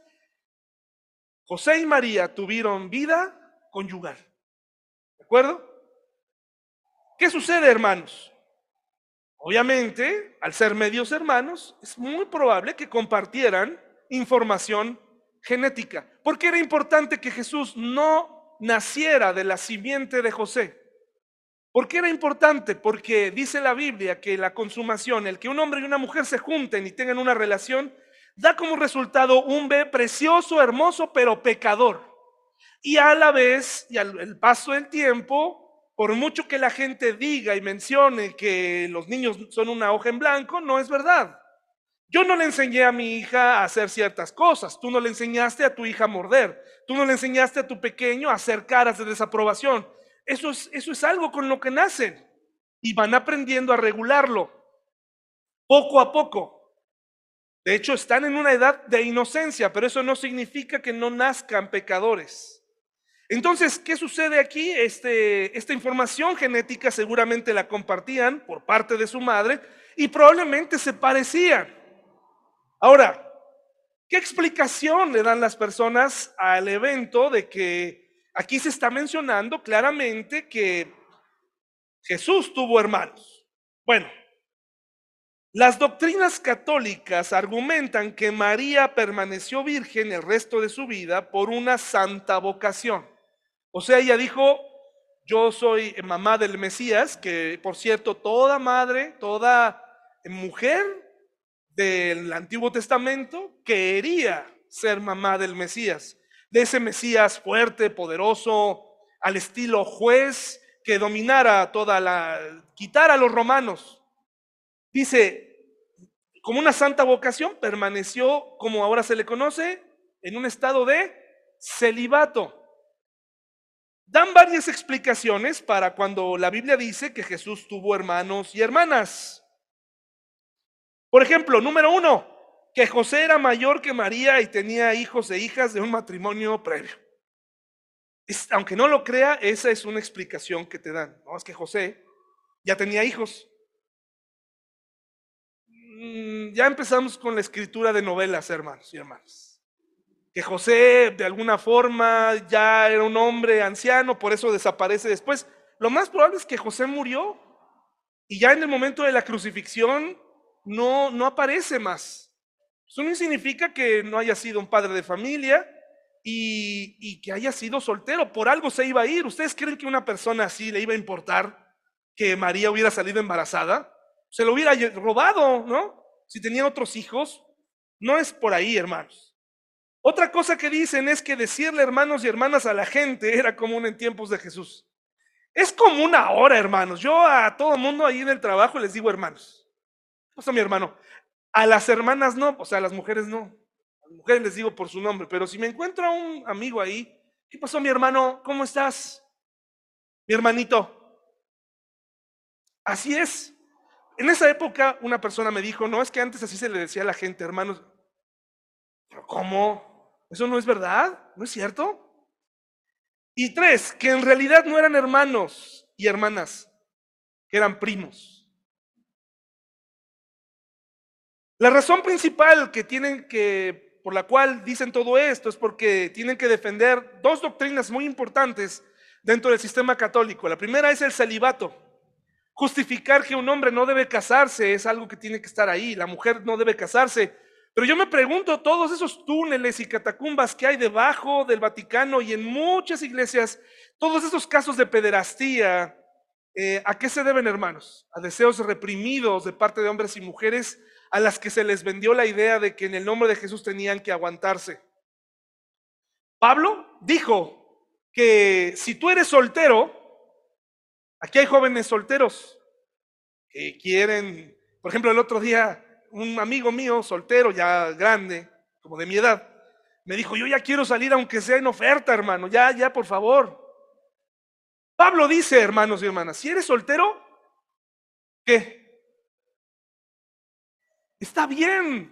José y María tuvieron vida conyugal. ¿De acuerdo? ¿Qué sucede, hermanos? Obviamente, al ser medios hermanos, es muy probable que compartieran información genética. ¿Por qué era importante que Jesús no naciera de la simiente de José? ¿Por qué era importante? Porque dice la Biblia que la consumación, el que un hombre y una mujer se junten y tengan una relación, da como resultado un bebé precioso, hermoso, pero pecador. Y a la vez, y al paso del tiempo, por mucho que la gente diga y mencione que los niños son una hoja en blanco, no es verdad. Yo no le enseñé a mi hija a hacer ciertas cosas, tú no le enseñaste a tu hija a morder, tú no le enseñaste a tu pequeño a hacer caras de desaprobación. Eso es, eso es algo con lo que nacen y van aprendiendo a regularlo poco a poco. De hecho, están en una edad de inocencia, pero eso no significa que no nazcan pecadores. Entonces, ¿qué sucede aquí? Este, esta información genética seguramente la compartían por parte de su madre y probablemente se parecían. Ahora, ¿qué explicación le dan las personas al evento de que Aquí se está mencionando claramente que Jesús tuvo hermanos. Bueno, las doctrinas católicas argumentan que María permaneció virgen el resto de su vida por una santa vocación. O sea, ella dijo, yo soy mamá del Mesías, que por cierto, toda madre, toda mujer del Antiguo Testamento quería ser mamá del Mesías de ese Mesías fuerte, poderoso, al estilo juez, que dominara toda la, quitara a los romanos Dice, como una santa vocación, permaneció, como ahora se le conoce, en un estado de celibato. Dan varias explicaciones para cuando la Biblia dice que Jesús tuvo hermanos y hermanas. Por ejemplo, número uno, que José era mayor que María y tenía hijos e hijas de un matrimonio previo. aunque no lo crea, esa es una explicación que te dan. No, es que José ya tenía hijos. Mm, ya empezamos con la escritura de novelas, hermanos y hermanas que José de alguna forma ya era un hombre anciano, por eso desaparece después. Lo más probable es que José murió y ya en el momento de la crucifixión no, no aparece más. Eso no significa que no haya sido un padre de familia y, que haya sido soltero. Por algo se iba a ir. ¿Ustedes creen que una persona así le iba a importar que María hubiera salido embarazada? Se lo hubiera robado, ¿no? Si tenía otros hijos. No es por ahí, hermanos. Otra cosa que dicen es que decirle hermanos y hermanas a la gente era común en tiempos de Jesús. Es común ahora, hermanos. Yo a todo mundo ahí en el trabajo les digo hermanos. ¿Qué pasó, mi hermano? A las hermanas no, o sea, a las mujeres no. A las mujeres les digo por su nombre, pero si me encuentro a un amigo ahí, ¿qué pasó, mi hermano? ¿Cómo estás? Mi hermanito. Así es. En esa época una persona me dijo, no, es que antes así se le decía a la gente, hermanos. ¿Pero cómo? ¿Eso no es verdad? ¿No es cierto? Y tres, que en realidad no eran hermanos y hermanas, que eran primos. La razón principal que tienen que, por la cual dicen todo esto, es porque tienen que defender dos doctrinas muy importantes dentro del sistema católico. La primera es el celibato. Justificar que un hombre no debe casarse es algo que tiene que estar ahí. La mujer no debe casarse pero yo me pregunto, todos esos túneles y catacumbas que hay debajo del Vaticano y en muchas iglesias, todos esos casos de pederastía, eh, ¿a qué se deben, hermanos? A deseos reprimidos de parte de hombres y mujeres a las que se les vendió la idea de que en el nombre de Jesús tenían que aguantarse. Pablo dijo que si tú eres soltero, aquí hay jóvenes solteros que quieren, por ejemplo, el otro día un amigo mío, soltero, ya grande, como de mi edad, me dijo, yo ya quiero salir aunque sea en oferta, hermano, ya, ya, por favor. Pablo dice, hermanos y hermanas, si eres soltero, ¿qué? Está bien,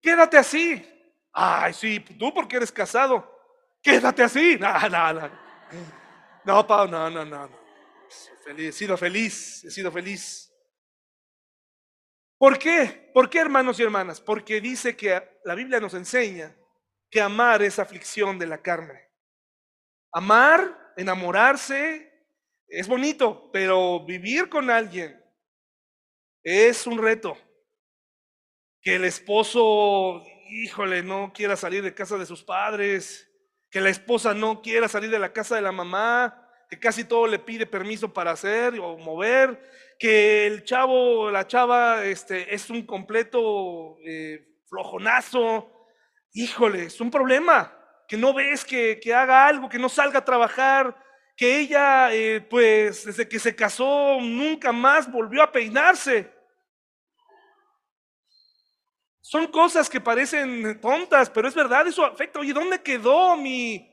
quédate así. Ay, sí, tú porque eres casado, quédate así. [laughs] No, no, no. No, no, no, no. He sido feliz, he sido feliz. ¿Por qué? ¿Por qué, hermanos y hermanas? Porque dice que la Biblia nos enseña que amar es aflicción de la carne. Amar, enamorarse, es bonito, pero vivir con alguien es un reto. Que el esposo, híjole, no quiera salir de casa de sus padres, que la esposa no quiera salir de la casa de la mamá, que casi todo le pide permiso para hacer o mover, que el chavo, la chava, este, es un completo eh, flojonazo. Híjole, es un problema, que no ves que, haga algo, que no salga a trabajar, que ella, eh, pues, desde que se casó, nunca más volvió a peinarse. Son cosas que parecen tontas, pero es verdad, eso afecta. Oye, ¿dónde quedó mi,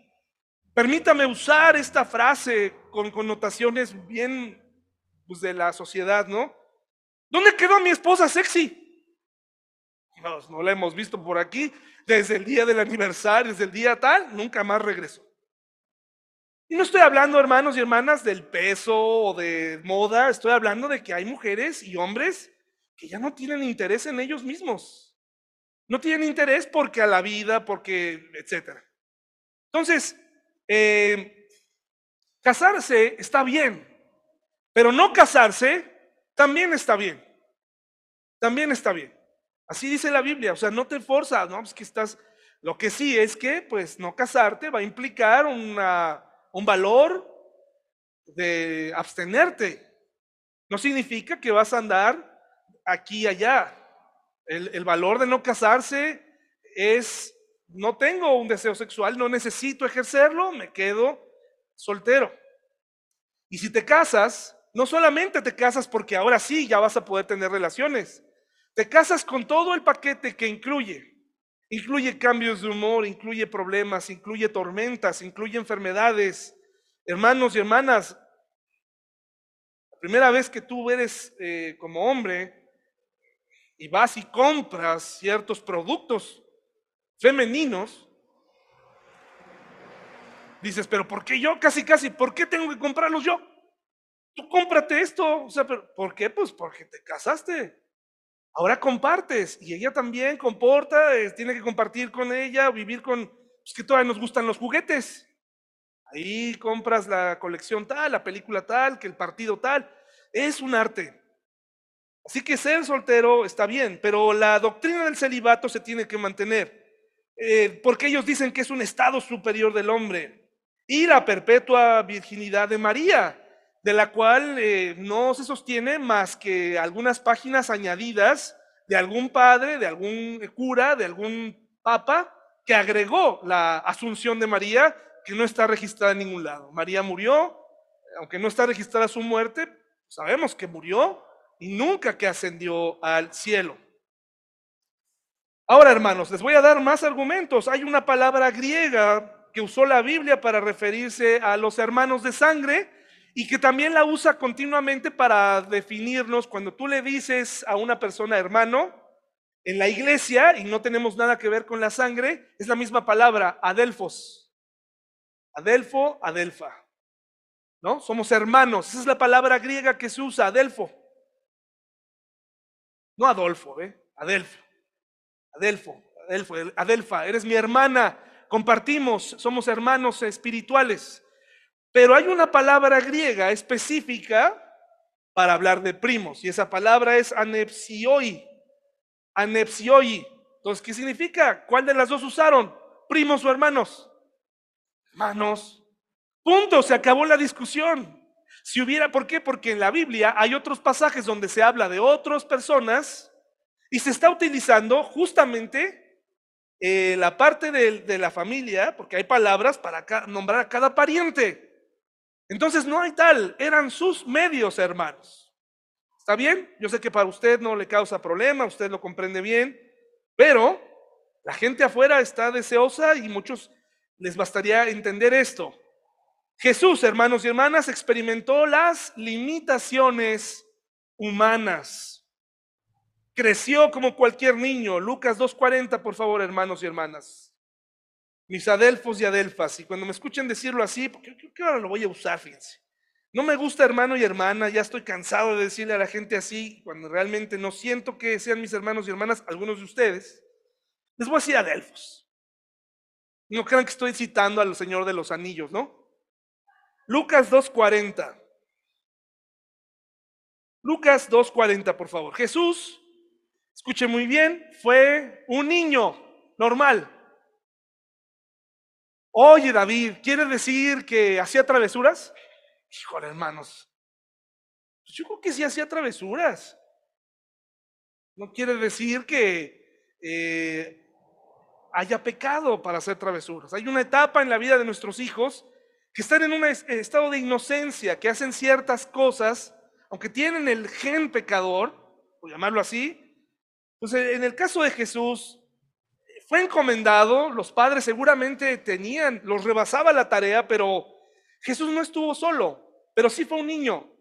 Permítame usar esta frase con connotaciones bien pues, de la sociedad, ¿no? ¿Dónde quedó mi esposa sexy? No, no la hemos visto por aquí desde el día del aniversario, desde el día tal, nunca más regresó. Y no estoy hablando, hermanos y hermanas, del peso o de moda, estoy hablando de que hay mujeres y hombres que ya no tienen interés en ellos mismos. No tienen interés porque a la vida, porque, etcétera. Entonces, eh, casarse está bien, pero no casarse también está bien. También está bien. Así dice la Biblia, o sea, no te forzas, no, es que estás, lo que sí es que, pues, no casarte va a implicar una, un valor de abstenerte. No significa que vas a andar aquí y allá. El, valor de no casarse es no tengo un deseo sexual, no necesito ejercerlo, me quedo soltero. Y si te casas, no solamente te casas porque ahora sí ya vas a poder tener relaciones. Te casas con todo el paquete que incluye. Incluye cambios de humor, incluye problemas, incluye tormentas, incluye enfermedades. Hermanos y hermanas, la primera vez que tú eres eh, como hombre y vas y compras ciertos productos femeninos, dices, pero ¿por qué yo? Casi, casi, ¿por qué tengo que comprarlos yo? Tú cómprate esto. O sea, ¿por qué? Pues porque te casaste. Ahora compartes y ella también comporta, tiene que compartir con ella, vivir con, pues que todavía nos gustan los juguetes. Ahí compras la colección tal, la película tal, que el partido tal. Es un arte. Así que ser soltero está bien, pero la doctrina del celibato se tiene que mantener. Eh, porque ellos dicen que es un estado superior del hombre. Y la perpetua virginidad de María, de la cual eh, no se sostiene más que algunas páginas añadidas de algún padre, de algún cura, de algún papa, que agregó la asunción de María, que no está registrada en ningún lado. María murió, aunque no está registrada su muerte, sabemos que murió y nunca que ascendió al cielo. Ahora, hermanos, les voy a dar más argumentos. Hay una palabra griega que usó la Biblia para referirse a los hermanos de sangre y que también la usa continuamente para definirnos cuando tú le dices a una persona hermano en la iglesia y no tenemos nada que ver con la sangre, es la misma palabra, adelfos. Adelfo, adelfa. ¿No? Somos hermanos. Esa es la palabra griega que se usa, adelfo. No Adolfo, ¿eh? Adelfo. Adelfo, Adelfo, Adelfa, eres mi hermana, compartimos, somos hermanos espirituales. Pero hay una palabra griega específica para hablar de primos, y esa palabra es anepsioi. Anepsioi. Entonces, ¿qué significa? ¿Cuál de las dos usaron? ¿Primos o hermanos? Hermanos. Punto, se acabó la discusión. Si hubiera, ¿por qué? Porque en la Biblia hay otros pasajes donde se habla de otras personas y se está utilizando justamente eh, la parte de, la familia, porque hay palabras para nombrar a cada pariente. Entonces no hay tal, eran sus medios hermanos. ¿Está bien? Yo sé que para usted no le causa problema, usted lo comprende bien, pero la gente afuera está deseosa y muchos les bastaría entender esto. Jesús, hermanos y hermanas, experimentó las limitaciones humanas. Creció como cualquier niño. Lucas 2.40, por favor, hermanos y hermanas. Mis adelfos y adelfas. Y cuando me escuchen decirlo así, porque creo ahora lo voy a usar, fíjense. No me gusta hermano y hermana, ya estoy cansado de decirle a la gente así, cuando realmente no siento que sean mis hermanos y hermanas, algunos de ustedes. Les voy a decir adelfos. No crean que estoy citando al Señor de los Anillos, ¿no? Lucas 2.40. Lucas 2.40, por favor. Jesús escuche muy bien, fue un niño normal. Oye, David, ¿quiere decir que hacía travesuras? Híjole, hermanos. Pues yo creo que sí hacía travesuras. No quiere decir que eh, haya pecado para hacer travesuras. Hay una etapa en la vida de nuestros hijos que están en un estado de inocencia, que hacen ciertas cosas, aunque tienen el gen pecador, por llamarlo así, entonces, en el caso de Jesús, fue encomendado, los padres seguramente tenían, los rebasaba la tarea, pero Jesús no estuvo solo, pero sí fue un niño.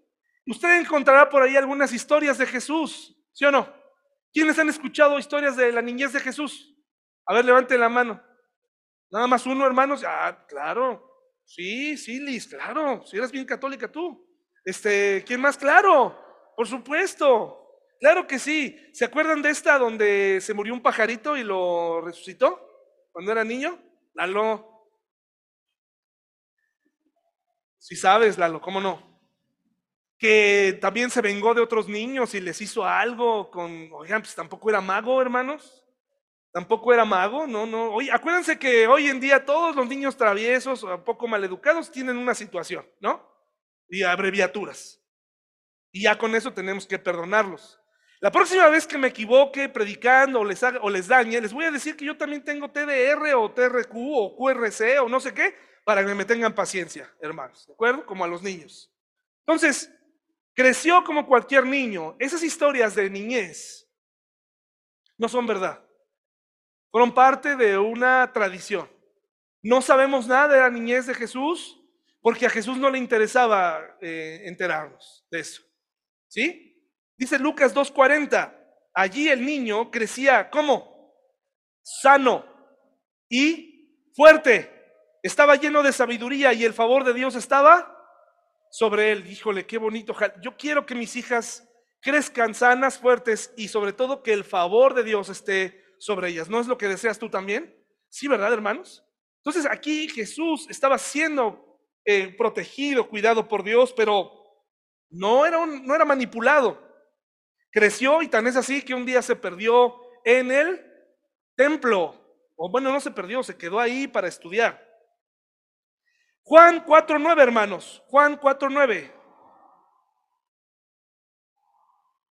Usted encontrará por ahí algunas historias de Jesús, ¿sí o no? ¿Quiénes han escuchado historias de la niñez de Jesús? A ver, levanten la mano. Nada más uno, hermanos. Ah, claro. Sí, sí, Liz, claro. Si eres bien católica tú. Este, ¿quién más? Claro, por supuesto. Claro que sí. ¿Se acuerdan de esta donde se murió un pajarito y lo resucitó cuando era niño? Lalo. Si sabes, Lalo, ¿cómo no? Que también se vengó de otros niños y les hizo algo con, oigan, pues tampoco era mago, hermanos. Tampoco era mago, no, no. Oye, acuérdense que hoy en día todos los niños traviesos o poco maleducados tienen una situación, ¿no? Y abreviaturas. Y ya con eso tenemos que perdonarlos. La próxima vez que me equivoque predicando o les, o les dañe, les voy a decir que yo también tengo TDR o TRQ o QRC o no sé qué, para que me tengan paciencia, hermanos, ¿de acuerdo? Como a los niños. Entonces, Creció como cualquier niño. Esas historias de niñez no son verdad. Fueron parte de una tradición. No sabemos nada de la niñez de Jesús porque a Jesús no le interesaba eh, enterarnos de eso. ¿Sí? Dice Lucas 2.40, allí el niño crecía como sano y fuerte. Estaba lleno de sabiduría y el favor de Dios estaba sobre él. Híjole, qué bonito. Yo quiero que mis hijas crezcan sanas, fuertes y sobre todo que el favor de Dios esté sobre ellas. ¿No es lo que deseas tú también? Sí, ¿verdad, hermanos? Entonces aquí Jesús estaba siendo eh, protegido, cuidado por Dios, pero no era, no era manipulado. Creció y tan es así que un día se perdió en el templo. O bueno, no se perdió, se quedó ahí para estudiar. Juan 4.9, hermanos. Juan 4.9.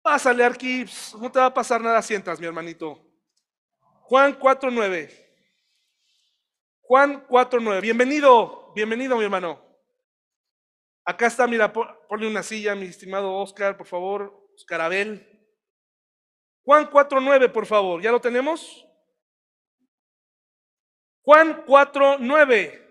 Pásale, Arquips. No te va a pasar nada si entras, mi hermanito. Juan 4.9. Juan 4.9. Bienvenido, bienvenido, mi hermano. Acá está, mira, ponle una silla, mi estimado Oscar, por favor. Oscar Abel. Juan 4.9, por favor. ¿Ya lo tenemos? Juan 4.9.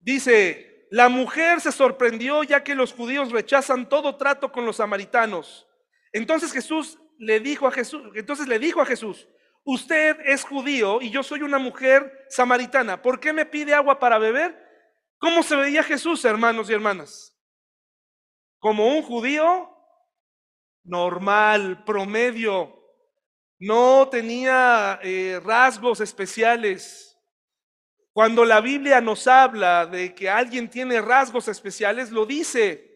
Dice, la mujer se sorprendió ya que los judíos rechazan todo trato con los samaritanos. Entonces Jesús le dijo a Jesús, entonces le dijo a Jesús, usted es judío y yo soy una mujer samaritana, ¿por qué me pide agua para beber? ¿Cómo se veía Jesús, hermanos y hermanas? Como un judío normal, promedio, no tenía eh, rasgos especiales. Cuando la Biblia nos habla de que alguien tiene rasgos especiales, lo dice.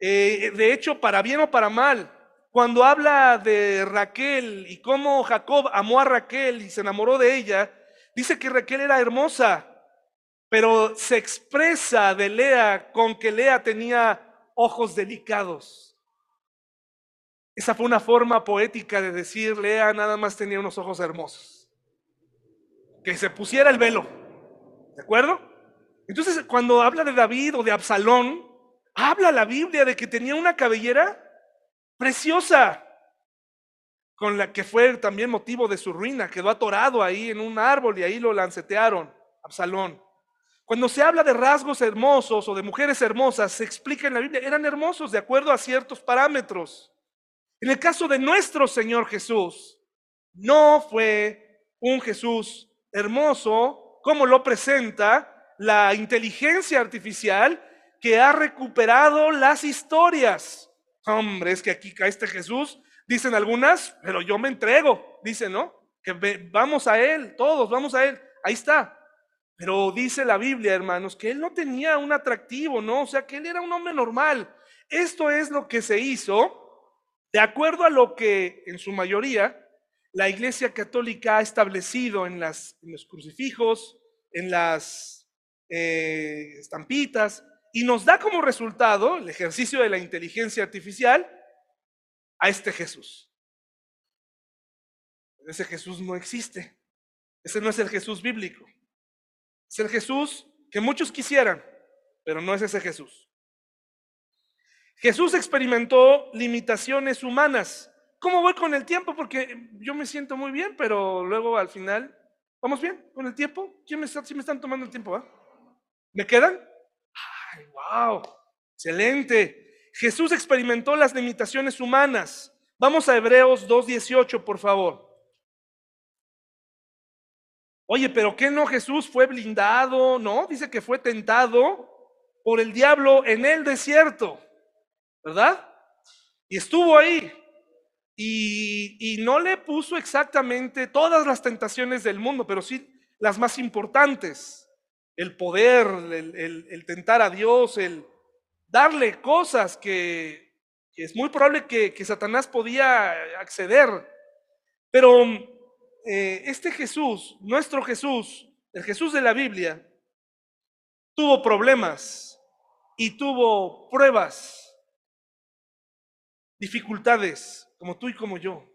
Eh, de hecho, para bien o para mal. Cuando habla de Raquel y cómo Jacob amó a Raquel y se enamoró de ella, dice que Raquel era hermosa, pero se expresa de Lea con que Lea tenía ojos delicados. Esa fue una forma poética de decir, Lea nada más tenía unos ojos hermosos. Que se pusiera el velo. ¿De acuerdo? Entonces, cuando habla de David o de Absalón, habla la Biblia de que tenía una cabellera preciosa, con la que fue también motivo de su ruina, quedó atorado ahí en un árbol y ahí lo lancetearon, Absalón. Cuando se habla de rasgos hermosos o de mujeres hermosas, se explica en la Biblia, eran hermosos de acuerdo a ciertos parámetros. En el caso de nuestro Señor Jesús, no fue un Jesús hermoso cómo lo presenta la inteligencia artificial que ha recuperado las historias. Hombre, es que aquí cae este Jesús, dicen algunas, pero yo me entrego, dicen, ¿no? Que vamos a Él, todos vamos a Él, ahí está. Pero dice la Biblia, hermanos, que Él no tenía un atractivo, ¿no? O sea, que Él era un hombre normal. Esto es lo que se hizo de acuerdo a lo que en su mayoría la Iglesia Católica ha establecido en, las, los crucifijos, en las eh, estampitas, y nos da como resultado el ejercicio de la inteligencia artificial a este Jesús. Ese Jesús no existe. Ese no es el Jesús bíblico. Es el Jesús que muchos quisieran, pero no es ese Jesús. Jesús experimentó limitaciones humanas ¿Cómo voy con el tiempo? Porque yo me siento muy bien, pero luego al final, ¿vamos bien con el tiempo? ¿Quién me está, si me están tomando el tiempo? ¿Me quedan? ¡Ay, wow! Excelente. Jesús experimentó las limitaciones humanas. Vamos a Hebreos 2.18, por favor. Oye, pero ¿qué no Jesús fue blindado? No, dice que fue tentado por el diablo en el desierto, ¿verdad? Y estuvo ahí. Y, no le puso exactamente todas las tentaciones del mundo, pero sí las más importantes. El poder, el, tentar a Dios, el darle cosas que, es muy probable que, Satanás podía acceder. Pero eh, este Jesús, nuestro Jesús, el Jesús de la Biblia, tuvo problemas y tuvo pruebas, dificultades como tú y como yo.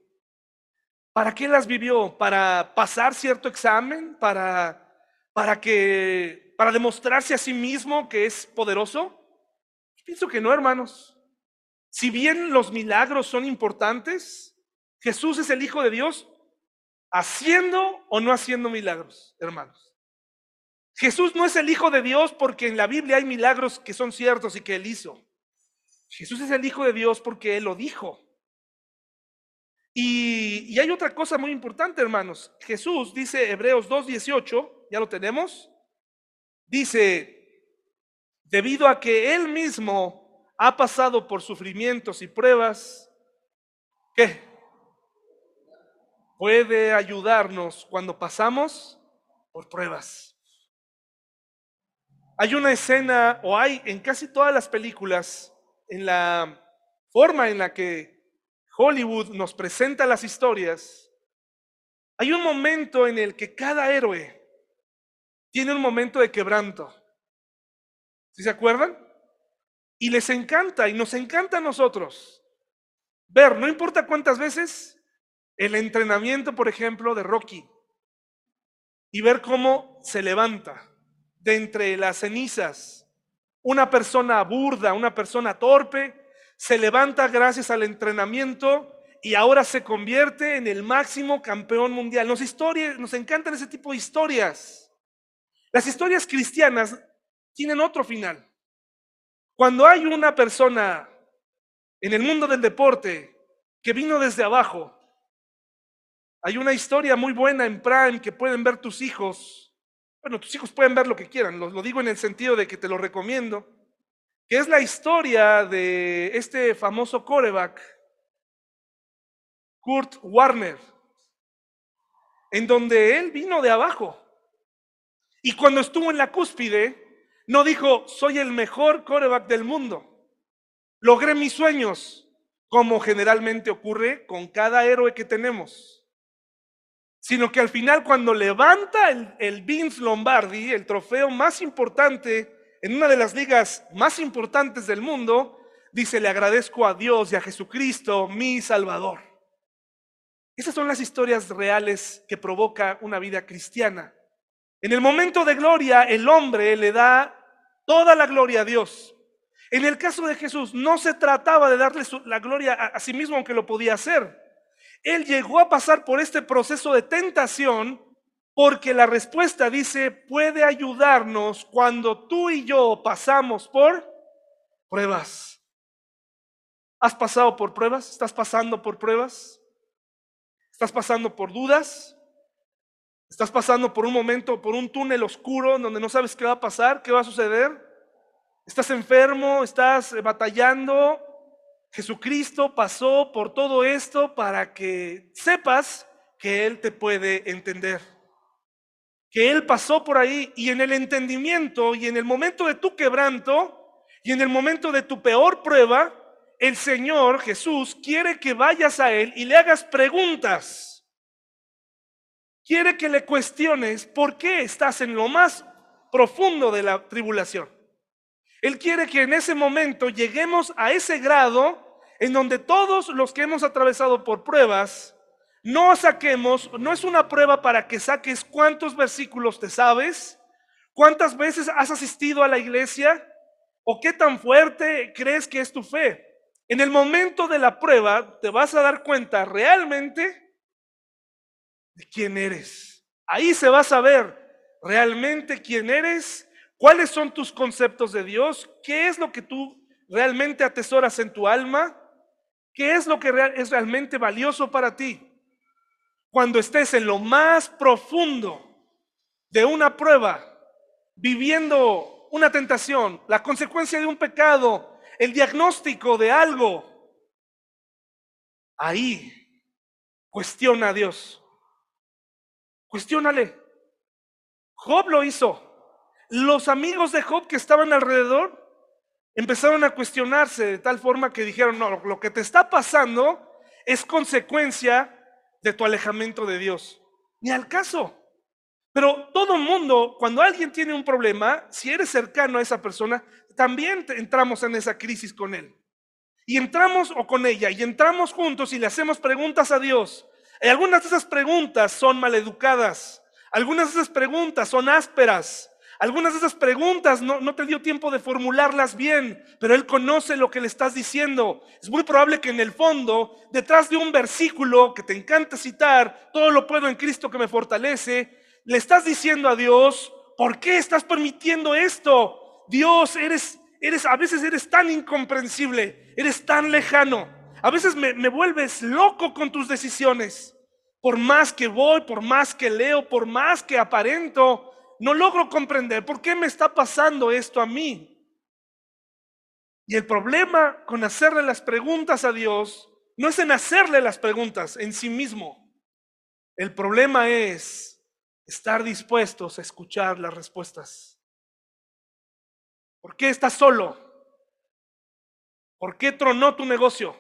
¿Para qué las vivió? ¿Para pasar cierto examen? ¿Para, para, que, para demostrarse a sí mismo que es poderoso? Pienso que no, hermanos. Si bien los milagros son importantes, Jesús es el Hijo de Dios haciendo o no haciendo milagros, hermanos. Jesús no es el Hijo de Dios porque en la Biblia hay milagros que son ciertos y que Él hizo. Jesús es el Hijo de Dios porque Él lo dijo. Y, hay otra cosa muy importante, hermanos. Jesús dice Hebreos 2.18, ya lo tenemos. Dice, debido a que Él mismo ha pasado por sufrimientos y pruebas, ¿qué? Puede ayudarnos cuando pasamos por pruebas. Hay una escena, o hay en casi todas las películas, en la forma en la que Hollywood nos presenta las historias, hay un momento en el que cada héroe tiene un momento de quebranto. ¿Sí se acuerdan? Y les encanta, y nos encanta a nosotros, ver, no importa cuántas veces, el entrenamiento, por ejemplo, de Rocky, y ver cómo se levanta de entre las cenizas una persona burda, una persona torpe, se levanta gracias al entrenamiento y ahora se convierte en el máximo campeón mundial. Nos, encantan ese tipo de historias. Las historias cristianas tienen otro final. Cuando hay una persona en el mundo del deporte que vino desde abajo, hay una historia muy buena en Prime que pueden ver tus hijos. Bueno, tus hijos pueden ver lo que quieran, lo, lo digo en el sentido de que te lo recomiendo que es la historia de este famoso coreback, Kurt Warner, en donde él vino de abajo. Y cuando estuvo en la cúspide, no dijo, soy el mejor coreback del mundo. Logré mis sueños, como generalmente ocurre con cada héroe que tenemos. Sino que al final, cuando levanta el, el Vince Lombardi, el trofeo más importante en una de las ligas más importantes del mundo, dice, le agradezco a Dios y a Jesucristo, mi Salvador. Esas son las historias reales que provoca una vida cristiana. En el momento de gloria, el hombre le da toda la gloria a Dios. En el caso de Jesús, no se trataba de darle la gloria a, a sí mismo, aunque lo podía hacer. Él llegó a pasar por este proceso de tentación porque la respuesta dice, puede ayudarnos cuando tú y yo pasamos por pruebas. ¿Has pasado por pruebas? ¿Estás pasando por pruebas? ¿Estás pasando por dudas? ¿Estás pasando por un momento, por un túnel oscuro donde no sabes qué va a pasar, qué va a suceder? ¿Estás enfermo? ¿Estás batallando? Jesucristo pasó por todo esto para que sepas que Él te puede entender que Él pasó por ahí y en el entendimiento y en el momento de tu quebranto y en el momento de tu peor prueba, el Señor Jesús quiere que vayas a Él y le hagas preguntas. Quiere que le cuestiones por qué estás en lo más profundo de la tribulación. Él quiere que en ese momento lleguemos a ese grado en donde todos los que hemos atravesado por pruebas, no saquemos, no es una prueba para que saques cuántos versículos te sabes, cuántas veces has asistido a la iglesia o qué tan fuerte crees que es tu fe. En el momento de la prueba te vas a dar cuenta realmente de quién eres. Ahí se va a saber realmente quién eres, cuáles son tus conceptos de Dios, qué es lo que tú realmente atesoras en tu alma, qué es lo que es realmente valioso para ti cuando estés en lo más profundo de una prueba, viviendo una tentación, la consecuencia de un pecado, el diagnóstico de algo, ahí cuestiona a Dios. Cuestiónale. Job lo hizo. Los amigos de Job que estaban alrededor empezaron a cuestionarse de tal forma que dijeron, no, lo que te está pasando es consecuencia de tu alejamiento de Dios. Ni al caso. Pero todo mundo, cuando alguien tiene un problema, si eres cercano a esa persona, también entramos en esa crisis con él. Y entramos o con ella, y entramos juntos y le hacemos preguntas a Dios. Y algunas de esas preguntas son maleducadas. Algunas de esas preguntas son ásperas. Algunas de esas preguntas no, no, te dio tiempo de formularlas bien, pero Él conoce lo que le estás diciendo. Es muy probable que en el fondo, detrás de un versículo que te encanta citar, todo lo puedo en Cristo que me fortalece, le estás diciendo a Dios, ¿por qué estás permitiendo esto? Dios, eres, eres, a veces eres tan incomprensible, eres tan lejano, a veces me, me vuelves loco con tus decisiones. Por más que voy, por más que leo, por más que aparento, no logro comprender por qué me está pasando esto a mí. Y el problema con hacerle las preguntas a Dios no es en hacerle las preguntas en sí mismo. El problema es estar dispuestos a escuchar las respuestas. ¿Por qué estás solo? ¿Por qué tronó tu negocio?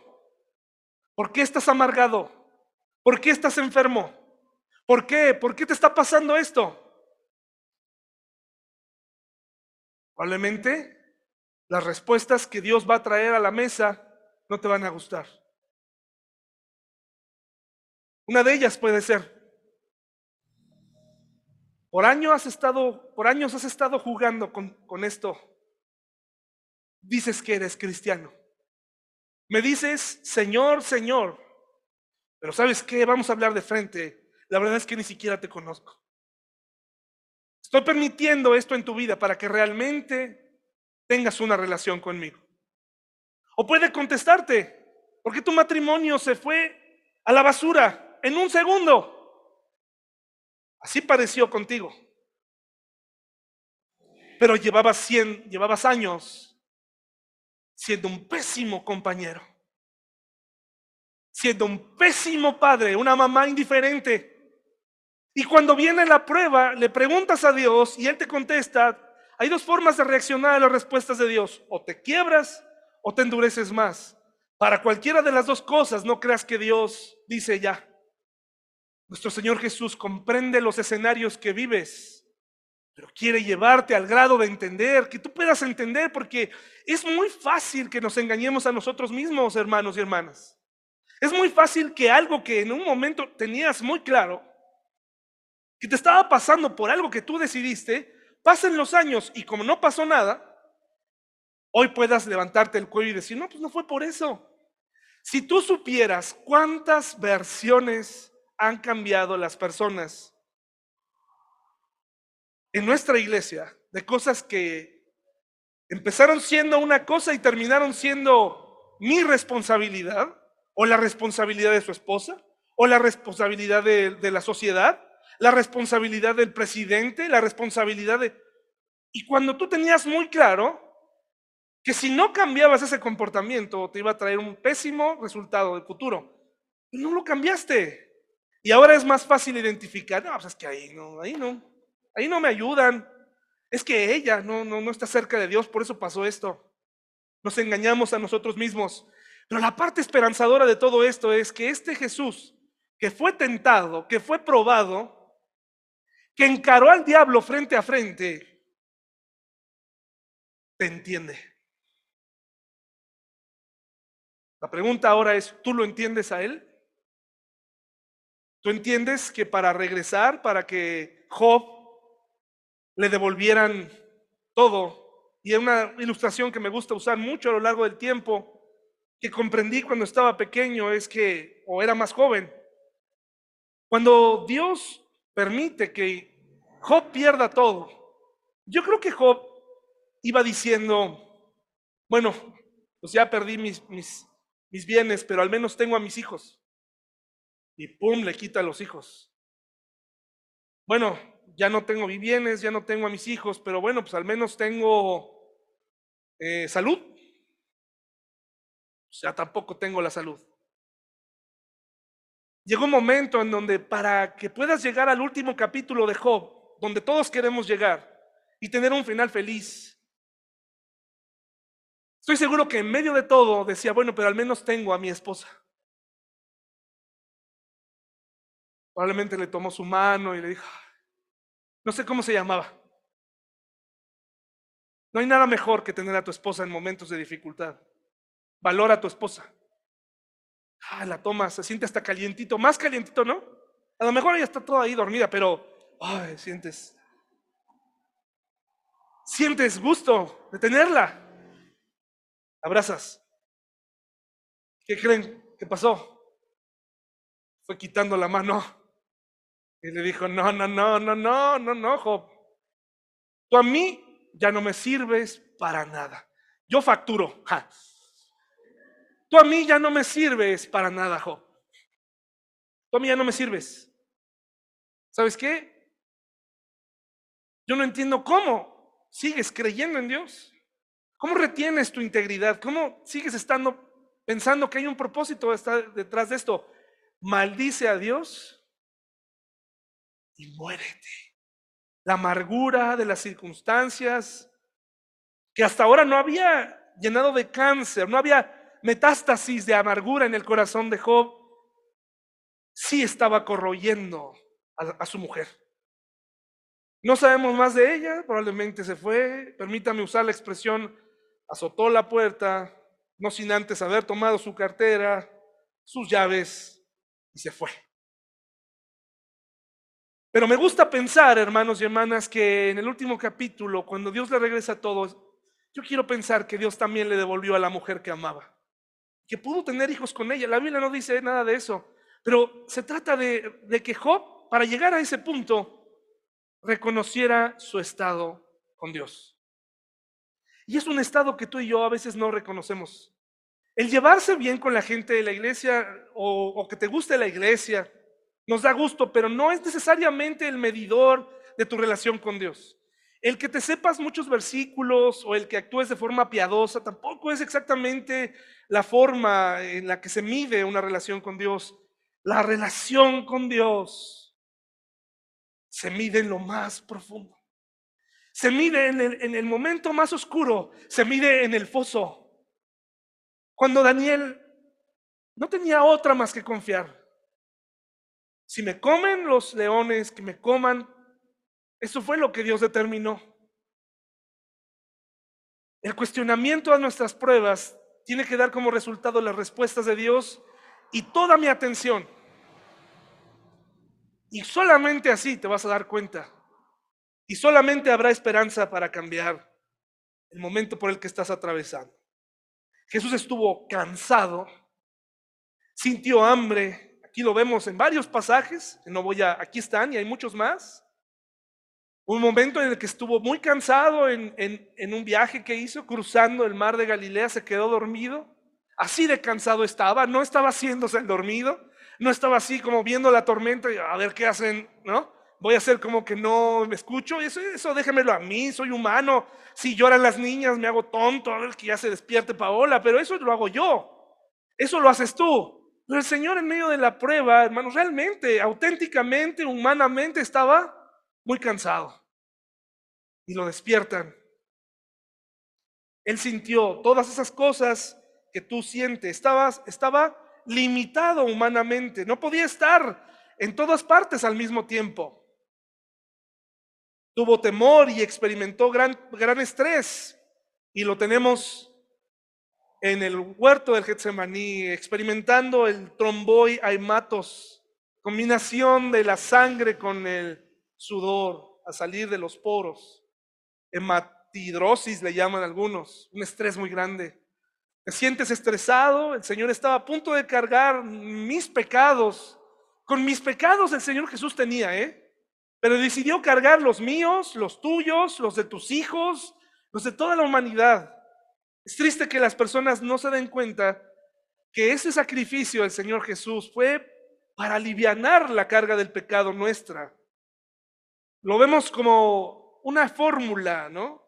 ¿Por qué estás amargado? ¿Por qué estás enfermo? ¿Por qué? ¿Por qué te está pasando esto? Probablemente las respuestas que Dios va a traer a la mesa no te van a gustar. Una de ellas puede ser, por años has estado, por años has estado jugando con, con esto. Dices que eres cristiano. Me dices, Señor, Señor. Pero ¿sabes qué? Vamos a hablar de frente. La verdad es que ni siquiera te conozco. Estoy permitiendo esto en tu vida para que realmente tengas una relación conmigo. O puede contestarte, porque tu matrimonio se fue a la basura en un segundo. Así pareció contigo. Pero llevabas, cien, llevabas años siendo un pésimo compañero, siendo un pésimo padre, una mamá indiferente, y cuando viene la prueba, le preguntas a Dios y Él te contesta. Hay dos formas de reaccionar a las respuestas de Dios. O te quiebras o te endureces más. Para cualquiera de las dos cosas, no creas que Dios dice ya. Nuestro Señor Jesús comprende los escenarios que vives, pero quiere llevarte al grado de entender, que tú puedas entender, porque es muy fácil que nos engañemos a nosotros mismos, hermanos y hermanas. Es muy fácil que algo que en un momento tenías muy claro, que te estaba pasando por algo que tú decidiste, pasen los años y como no pasó nada, hoy puedas levantarte el cuello y decir, no, pues no fue por eso. Si tú supieras cuántas versiones han cambiado las personas en nuestra iglesia de cosas que empezaron siendo una cosa y terminaron siendo mi responsabilidad, o la responsabilidad de su esposa, o la responsabilidad de, de la sociedad, la responsabilidad del presidente, la responsabilidad de... Y cuando tú tenías muy claro que si no cambiabas ese comportamiento te iba a traer un pésimo resultado de futuro, no lo cambiaste. Y ahora es más fácil identificar, no, pues es que ahí no, ahí no, ahí no me ayudan. Es que ella no, no, no está cerca de Dios, por eso pasó esto. Nos engañamos a nosotros mismos. Pero la parte esperanzadora de todo esto es que este Jesús, que fue tentado, que fue probado, que encaró al diablo frente a frente, te entiende. La pregunta ahora es, ¿tú lo entiendes a él? ¿Tú entiendes que para regresar, para que Job le devolvieran todo? Y es una ilustración que me gusta usar mucho a lo largo del tiempo, que comprendí cuando estaba pequeño, es que, o era más joven, cuando Dios permite que Job pierda todo. Yo creo que Job iba diciendo, bueno, pues ya perdí mis, mis, bienes, pero al menos tengo a mis hijos. Y pum, le quita a los hijos. Bueno, ya no tengo mis bienes, ya no tengo a mis hijos, pero bueno, pues al menos tengo eh, salud. O sea, tampoco tengo la salud. Llegó un momento en donde para que puedas llegar al último capítulo de Job, donde todos queremos llegar y tener un final feliz. Estoy seguro que en medio de todo decía, bueno, pero al menos tengo a mi esposa. Probablemente le tomó su mano y le dijo, no sé cómo se llamaba. No hay nada mejor que tener a tu esposa en momentos de dificultad. Valora a tu esposa. Ah, la toma, se siente hasta calientito, más calientito, ¿no? A lo mejor ella está toda ahí dormida, pero ay, sientes. sientes gusto de tenerla. Abrazas. ¿Qué creen que pasó? Fue quitando la mano y le dijo, no, no, no, no, no, no, no, Job. Tú a mí ya no me sirves para nada. Yo facturo. Tú a mí ya no me sirves para nada, Job. Tú a mí ya no me sirves. ¿Sabes qué? Yo no entiendo cómo sigues creyendo en Dios. ¿Cómo retienes tu integridad? ¿Cómo sigues estando pensando que hay un propósito detrás de esto? Maldice a Dios y muérete. La amargura de las circunstancias que hasta ahora no había llenado de cáncer, no había metástasis de amargura en el corazón de Job, sí estaba corroyendo a, su mujer. No sabemos más de ella, probablemente se fue, permítame usar la expresión, azotó la puerta, no sin antes haber tomado su cartera, sus llaves y se fue. Pero me gusta pensar, hermanos y hermanas, que en el último capítulo, cuando Dios le regresa todo, yo quiero pensar que Dios también le devolvió a la mujer que amaba, que pudo tener hijos con ella. La Biblia no dice nada de eso, pero se trata de, que Job para llegar a ese punto, reconociera su estado con Dios. Y es un estado que tú y yo a veces no reconocemos. El llevarse bien con la gente de la iglesia o, que te guste la iglesia nos da gusto, pero no es necesariamente el medidor de tu relación con Dios. El que te sepas muchos versículos o el que actúes de forma piadosa tampoco es exactamente la forma en la que se mide una relación con Dios. La relación con Dios se mide en lo más profundo. Se mide en el, en el momento más oscuro, se mide en el foso. Cuando Daniel no tenía otra más que confiar. Si me comen los leones, que me coman, eso fue lo que Dios determinó. El cuestionamiento a nuestras pruebas tiene que dar como resultado las respuestas de Dios y toda mi atención y solamente así te vas a dar cuenta. Y solamente habrá esperanza para cambiar el momento por el que estás atravesando. Jesús estuvo cansado, sintió hambre. Aquí lo vemos en varios pasajes. No voy a, aquí están y hay muchos más. Un momento en el que estuvo muy cansado en, un viaje que hizo cruzando el mar de Galilea, se quedó dormido. Así de cansado estaba, no estaba haciéndose el dormido no estaba así como viendo la tormenta y a ver qué hacen, ¿no? Voy a hacer como que no me escucho, eso, eso déjemelo a mí, soy humano. Si lloran las niñas, me hago tonto, a ver que ya se despierte Paola, pero eso lo hago yo. Eso lo haces tú. Pero el Señor en medio de la prueba, hermanos, realmente, auténticamente, humanamente estaba muy cansado. Y lo despiertan. Él sintió todas esas cosas que tú sientes. Estabas, estaba limitado humanamente, no podía estar en todas partes al mismo tiempo. Tuvo temor y experimentó gran, gran estrés y lo tenemos en el huerto del Getsemaní, experimentando el tromboy aimatos, combinación de la sangre con el sudor a salir de los poros, hematidrosis le llaman algunos, un estrés muy grande. ¿Te sientes estresado? El Señor estaba a punto de cargar mis pecados. Con mis pecados el Señor Jesús tenía, ¿eh? Pero decidió cargar los míos, los tuyos, los de tus hijos, los de toda la humanidad. Es triste que las personas no se den cuenta que ese sacrificio del Señor Jesús fue para aliviar la carga del pecado nuestra. Lo vemos como una fórmula, ¿no?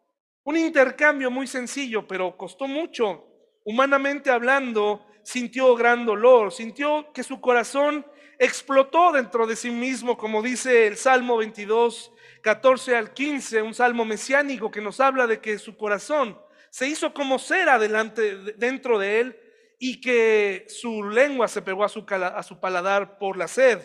Un intercambio muy sencillo, pero costó mucho humanamente hablando, sintió gran dolor, sintió que su corazón explotó dentro de sí mismo, como dice el Salmo 22, 14 al 15, un salmo mesiánico que nos habla de que su corazón se hizo como cera delante, dentro de él y que su lengua se pegó a su, a su paladar por la sed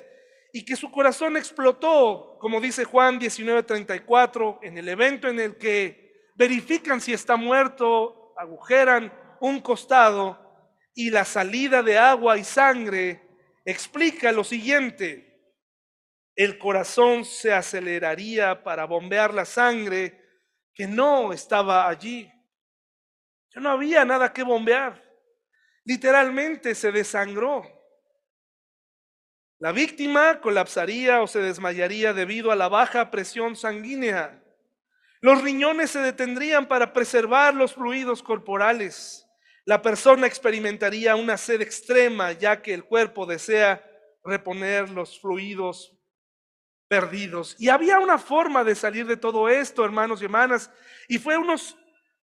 y que su corazón explotó, como dice Juan 19:34, en el evento en el que verifican si está muerto, agujeran un costado y la salida de agua y sangre explica lo siguiente. El corazón se aceleraría para bombear la sangre que no estaba allí. Ya no había nada que bombear. Literalmente se desangró. La víctima colapsaría o se desmayaría debido a la baja presión sanguínea. Los riñones se detendrían para preservar los fluidos corporales. La persona experimentaría una sed extrema ya que el cuerpo desea reponer los fluidos perdidos. Y había una forma de salir de todo esto, hermanos y hermanas, y fue unos,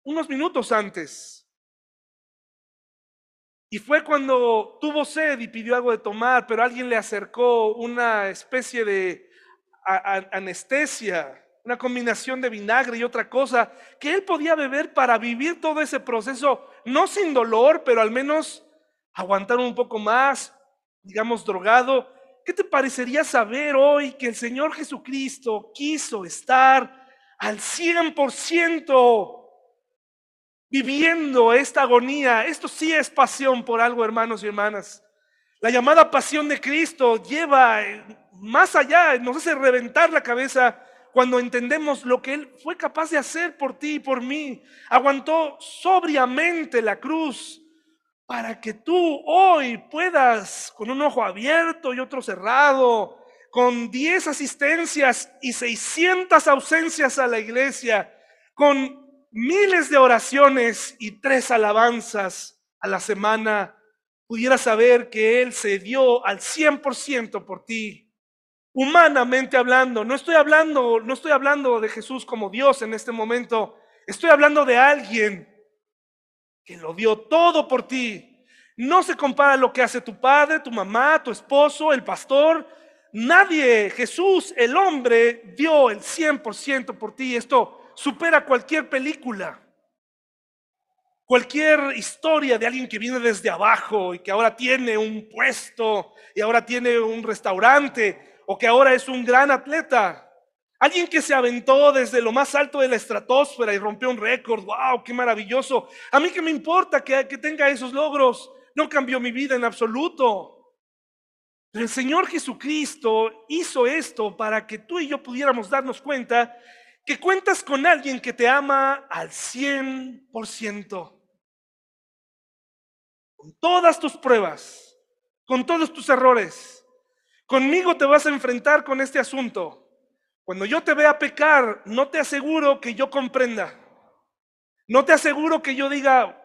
unos minutos antes. Y fue cuando tuvo sed y pidió algo de tomar, pero alguien le acercó una especie de anestesia, una combinación de vinagre y otra cosa, que él podía beber para vivir todo ese proceso, no sin dolor, pero al menos aguantar un poco más, digamos, drogado. ¿Qué te parecería saber hoy que el Señor Jesucristo quiso estar al 100% viviendo esta agonía. Esto sí es pasión por algo, hermanos y hermanas. La llamada pasión de Cristo lleva eh, más allá, nos hace reventar la cabeza cuando entendemos lo que Él fue capaz de hacer por ti y por mí. Aguantó sobriamente la cruz para que tú hoy puedas, con un ojo abierto y otro cerrado, con 10 asistencias y 600 ausencias a la iglesia, con miles de oraciones y tres alabanzas a la semana, pudieras saber que Él se dio al 100% por ti. Humanamente hablando, no estoy hablando, no estoy hablando de Jesús como Dios en este momento, estoy hablando de alguien que lo dio todo por ti. No se compara lo que hace tu padre, tu mamá, tu esposo, el pastor. Nadie, Jesús, el hombre, dio el 100% por ti. Esto supera cualquier película, cualquier historia de alguien que viene desde abajo y que ahora tiene un puesto y ahora tiene un restaurante o que ahora es un gran atleta. Alguien que se aventó desde lo más alto de la estratosfera y rompió un récord. ¡Wow! ¡Qué maravilloso! A mí que me importa que, tenga esos logros. No cambió mi vida en absoluto. Pero el Señor Jesucristo hizo esto para que tú y yo pudiéramos darnos cuenta que cuentas con alguien que te ama al 100%. Con todas tus pruebas, con todos tus errores. Conmigo te vas a enfrentar con este asunto. Cuando yo te vea pecar, no te aseguro que yo comprenda. No te aseguro que yo diga,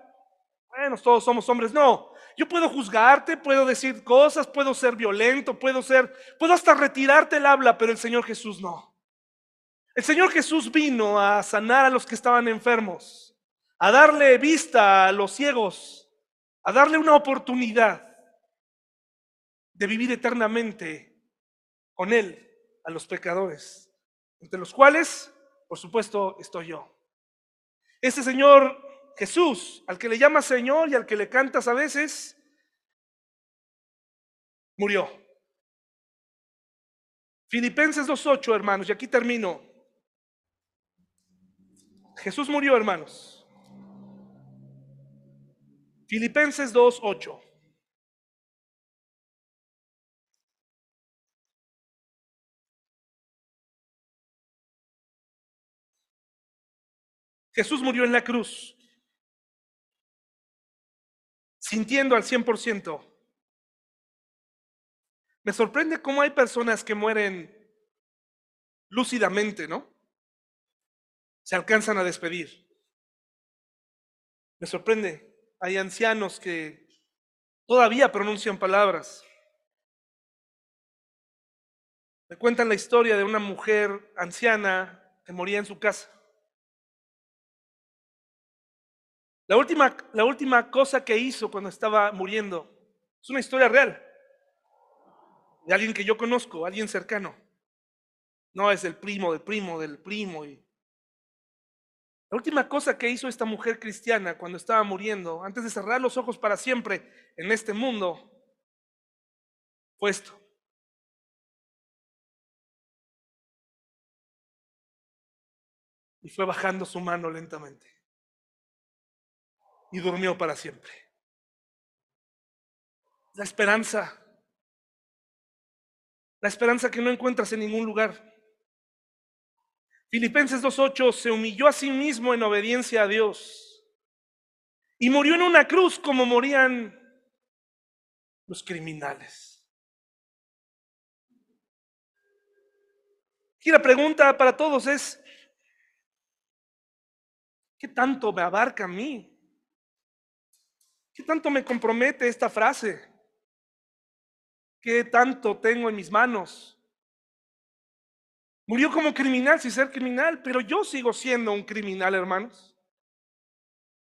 bueno, todos somos hombres. No, yo puedo juzgarte, puedo decir cosas, puedo ser violento, puedo ser, puedo hasta retirarte el habla, pero el Señor Jesús no. El Señor Jesús vino a sanar a los que estaban enfermos, a darle vista a los ciegos, a darle una oportunidad de vivir eternamente con Él a los pecadores, entre los cuales, por supuesto, estoy yo. Ese Señor Jesús, al que le llamas Señor y al que le cantas a veces, murió. Filipenses 2.8, hermanos, y aquí termino. Jesús murió, hermanos. Filipenses 2.8. Jesús murió en la cruz, sintiendo al 100%. Me sorprende cómo hay personas que mueren lúcidamente, ¿no? Se alcanzan a despedir. Me sorprende, hay ancianos que todavía pronuncian palabras. Me cuentan la historia de una mujer anciana que moría en su casa. La última, la última cosa que hizo cuando estaba muriendo es una historia real de alguien que yo conozco, alguien cercano. No es el primo del primo del primo y la última cosa que hizo esta mujer cristiana cuando estaba muriendo, antes de cerrar los ojos para siempre en este mundo, fue esto. Y fue bajando su mano lentamente. Y durmió para siempre. La esperanza. La esperanza que no encuentras en ningún lugar. Filipenses 2.8 se humilló a sí mismo en obediencia a Dios y murió en una cruz como morían los criminales. Y la pregunta para todos es, ¿qué tanto me abarca a mí? ¿Qué tanto me compromete esta frase? ¿Qué tanto tengo en mis manos? Murió como criminal sin ser criminal, pero yo sigo siendo un criminal, hermanos.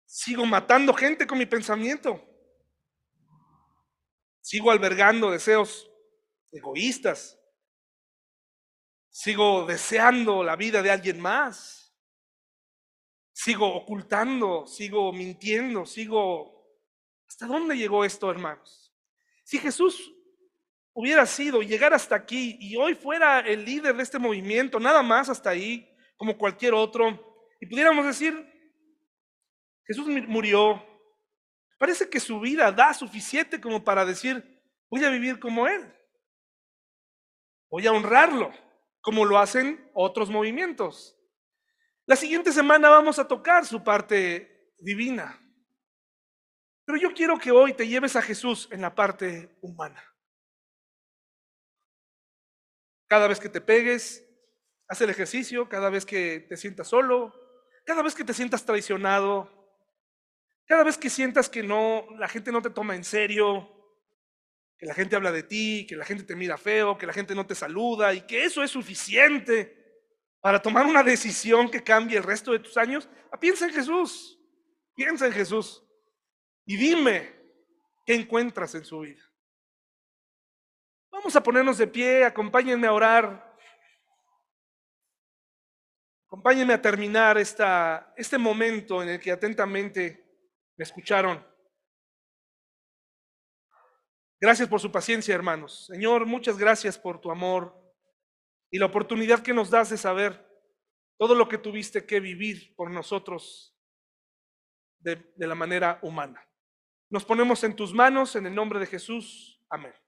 Sigo matando gente con mi pensamiento. Sigo albergando deseos egoístas. Sigo deseando la vida de alguien más. Sigo ocultando, sigo mintiendo, sigo... ¿Hasta dónde llegó esto, hermanos? Si Jesús hubiera sido llegar hasta aquí y hoy fuera el líder de este movimiento, nada más hasta ahí, como cualquier otro, y pudiéramos decir, Jesús murió, parece que su vida da suficiente como para decir, voy a vivir como Él, voy a honrarlo, como lo hacen otros movimientos. La siguiente semana vamos a tocar su parte divina. Pero yo quiero que hoy te lleves a Jesús en la parte humana. Cada vez que te pegues, haz el ejercicio, cada vez que te sientas solo, cada vez que te sientas traicionado, cada vez que sientas que no, la gente no te toma en serio, que la gente habla de ti, que la gente te mira feo, que la gente no te saluda y que eso es suficiente para tomar una decisión que cambie el resto de tus años, ah, piensa en Jesús, piensa en Jesús y dime qué encuentras en su vida. Vamos a ponernos de pie, acompáñenme a orar. Acompáñenme a terminar esta, este momento en el que atentamente me escucharon. Gracias por su paciencia, hermanos. Señor, muchas gracias por tu amor y la oportunidad que nos das de saber todo lo que tuviste que vivir por nosotros de, de la manera humana. Nos ponemos en tus manos en el nombre de Jesús. Amén.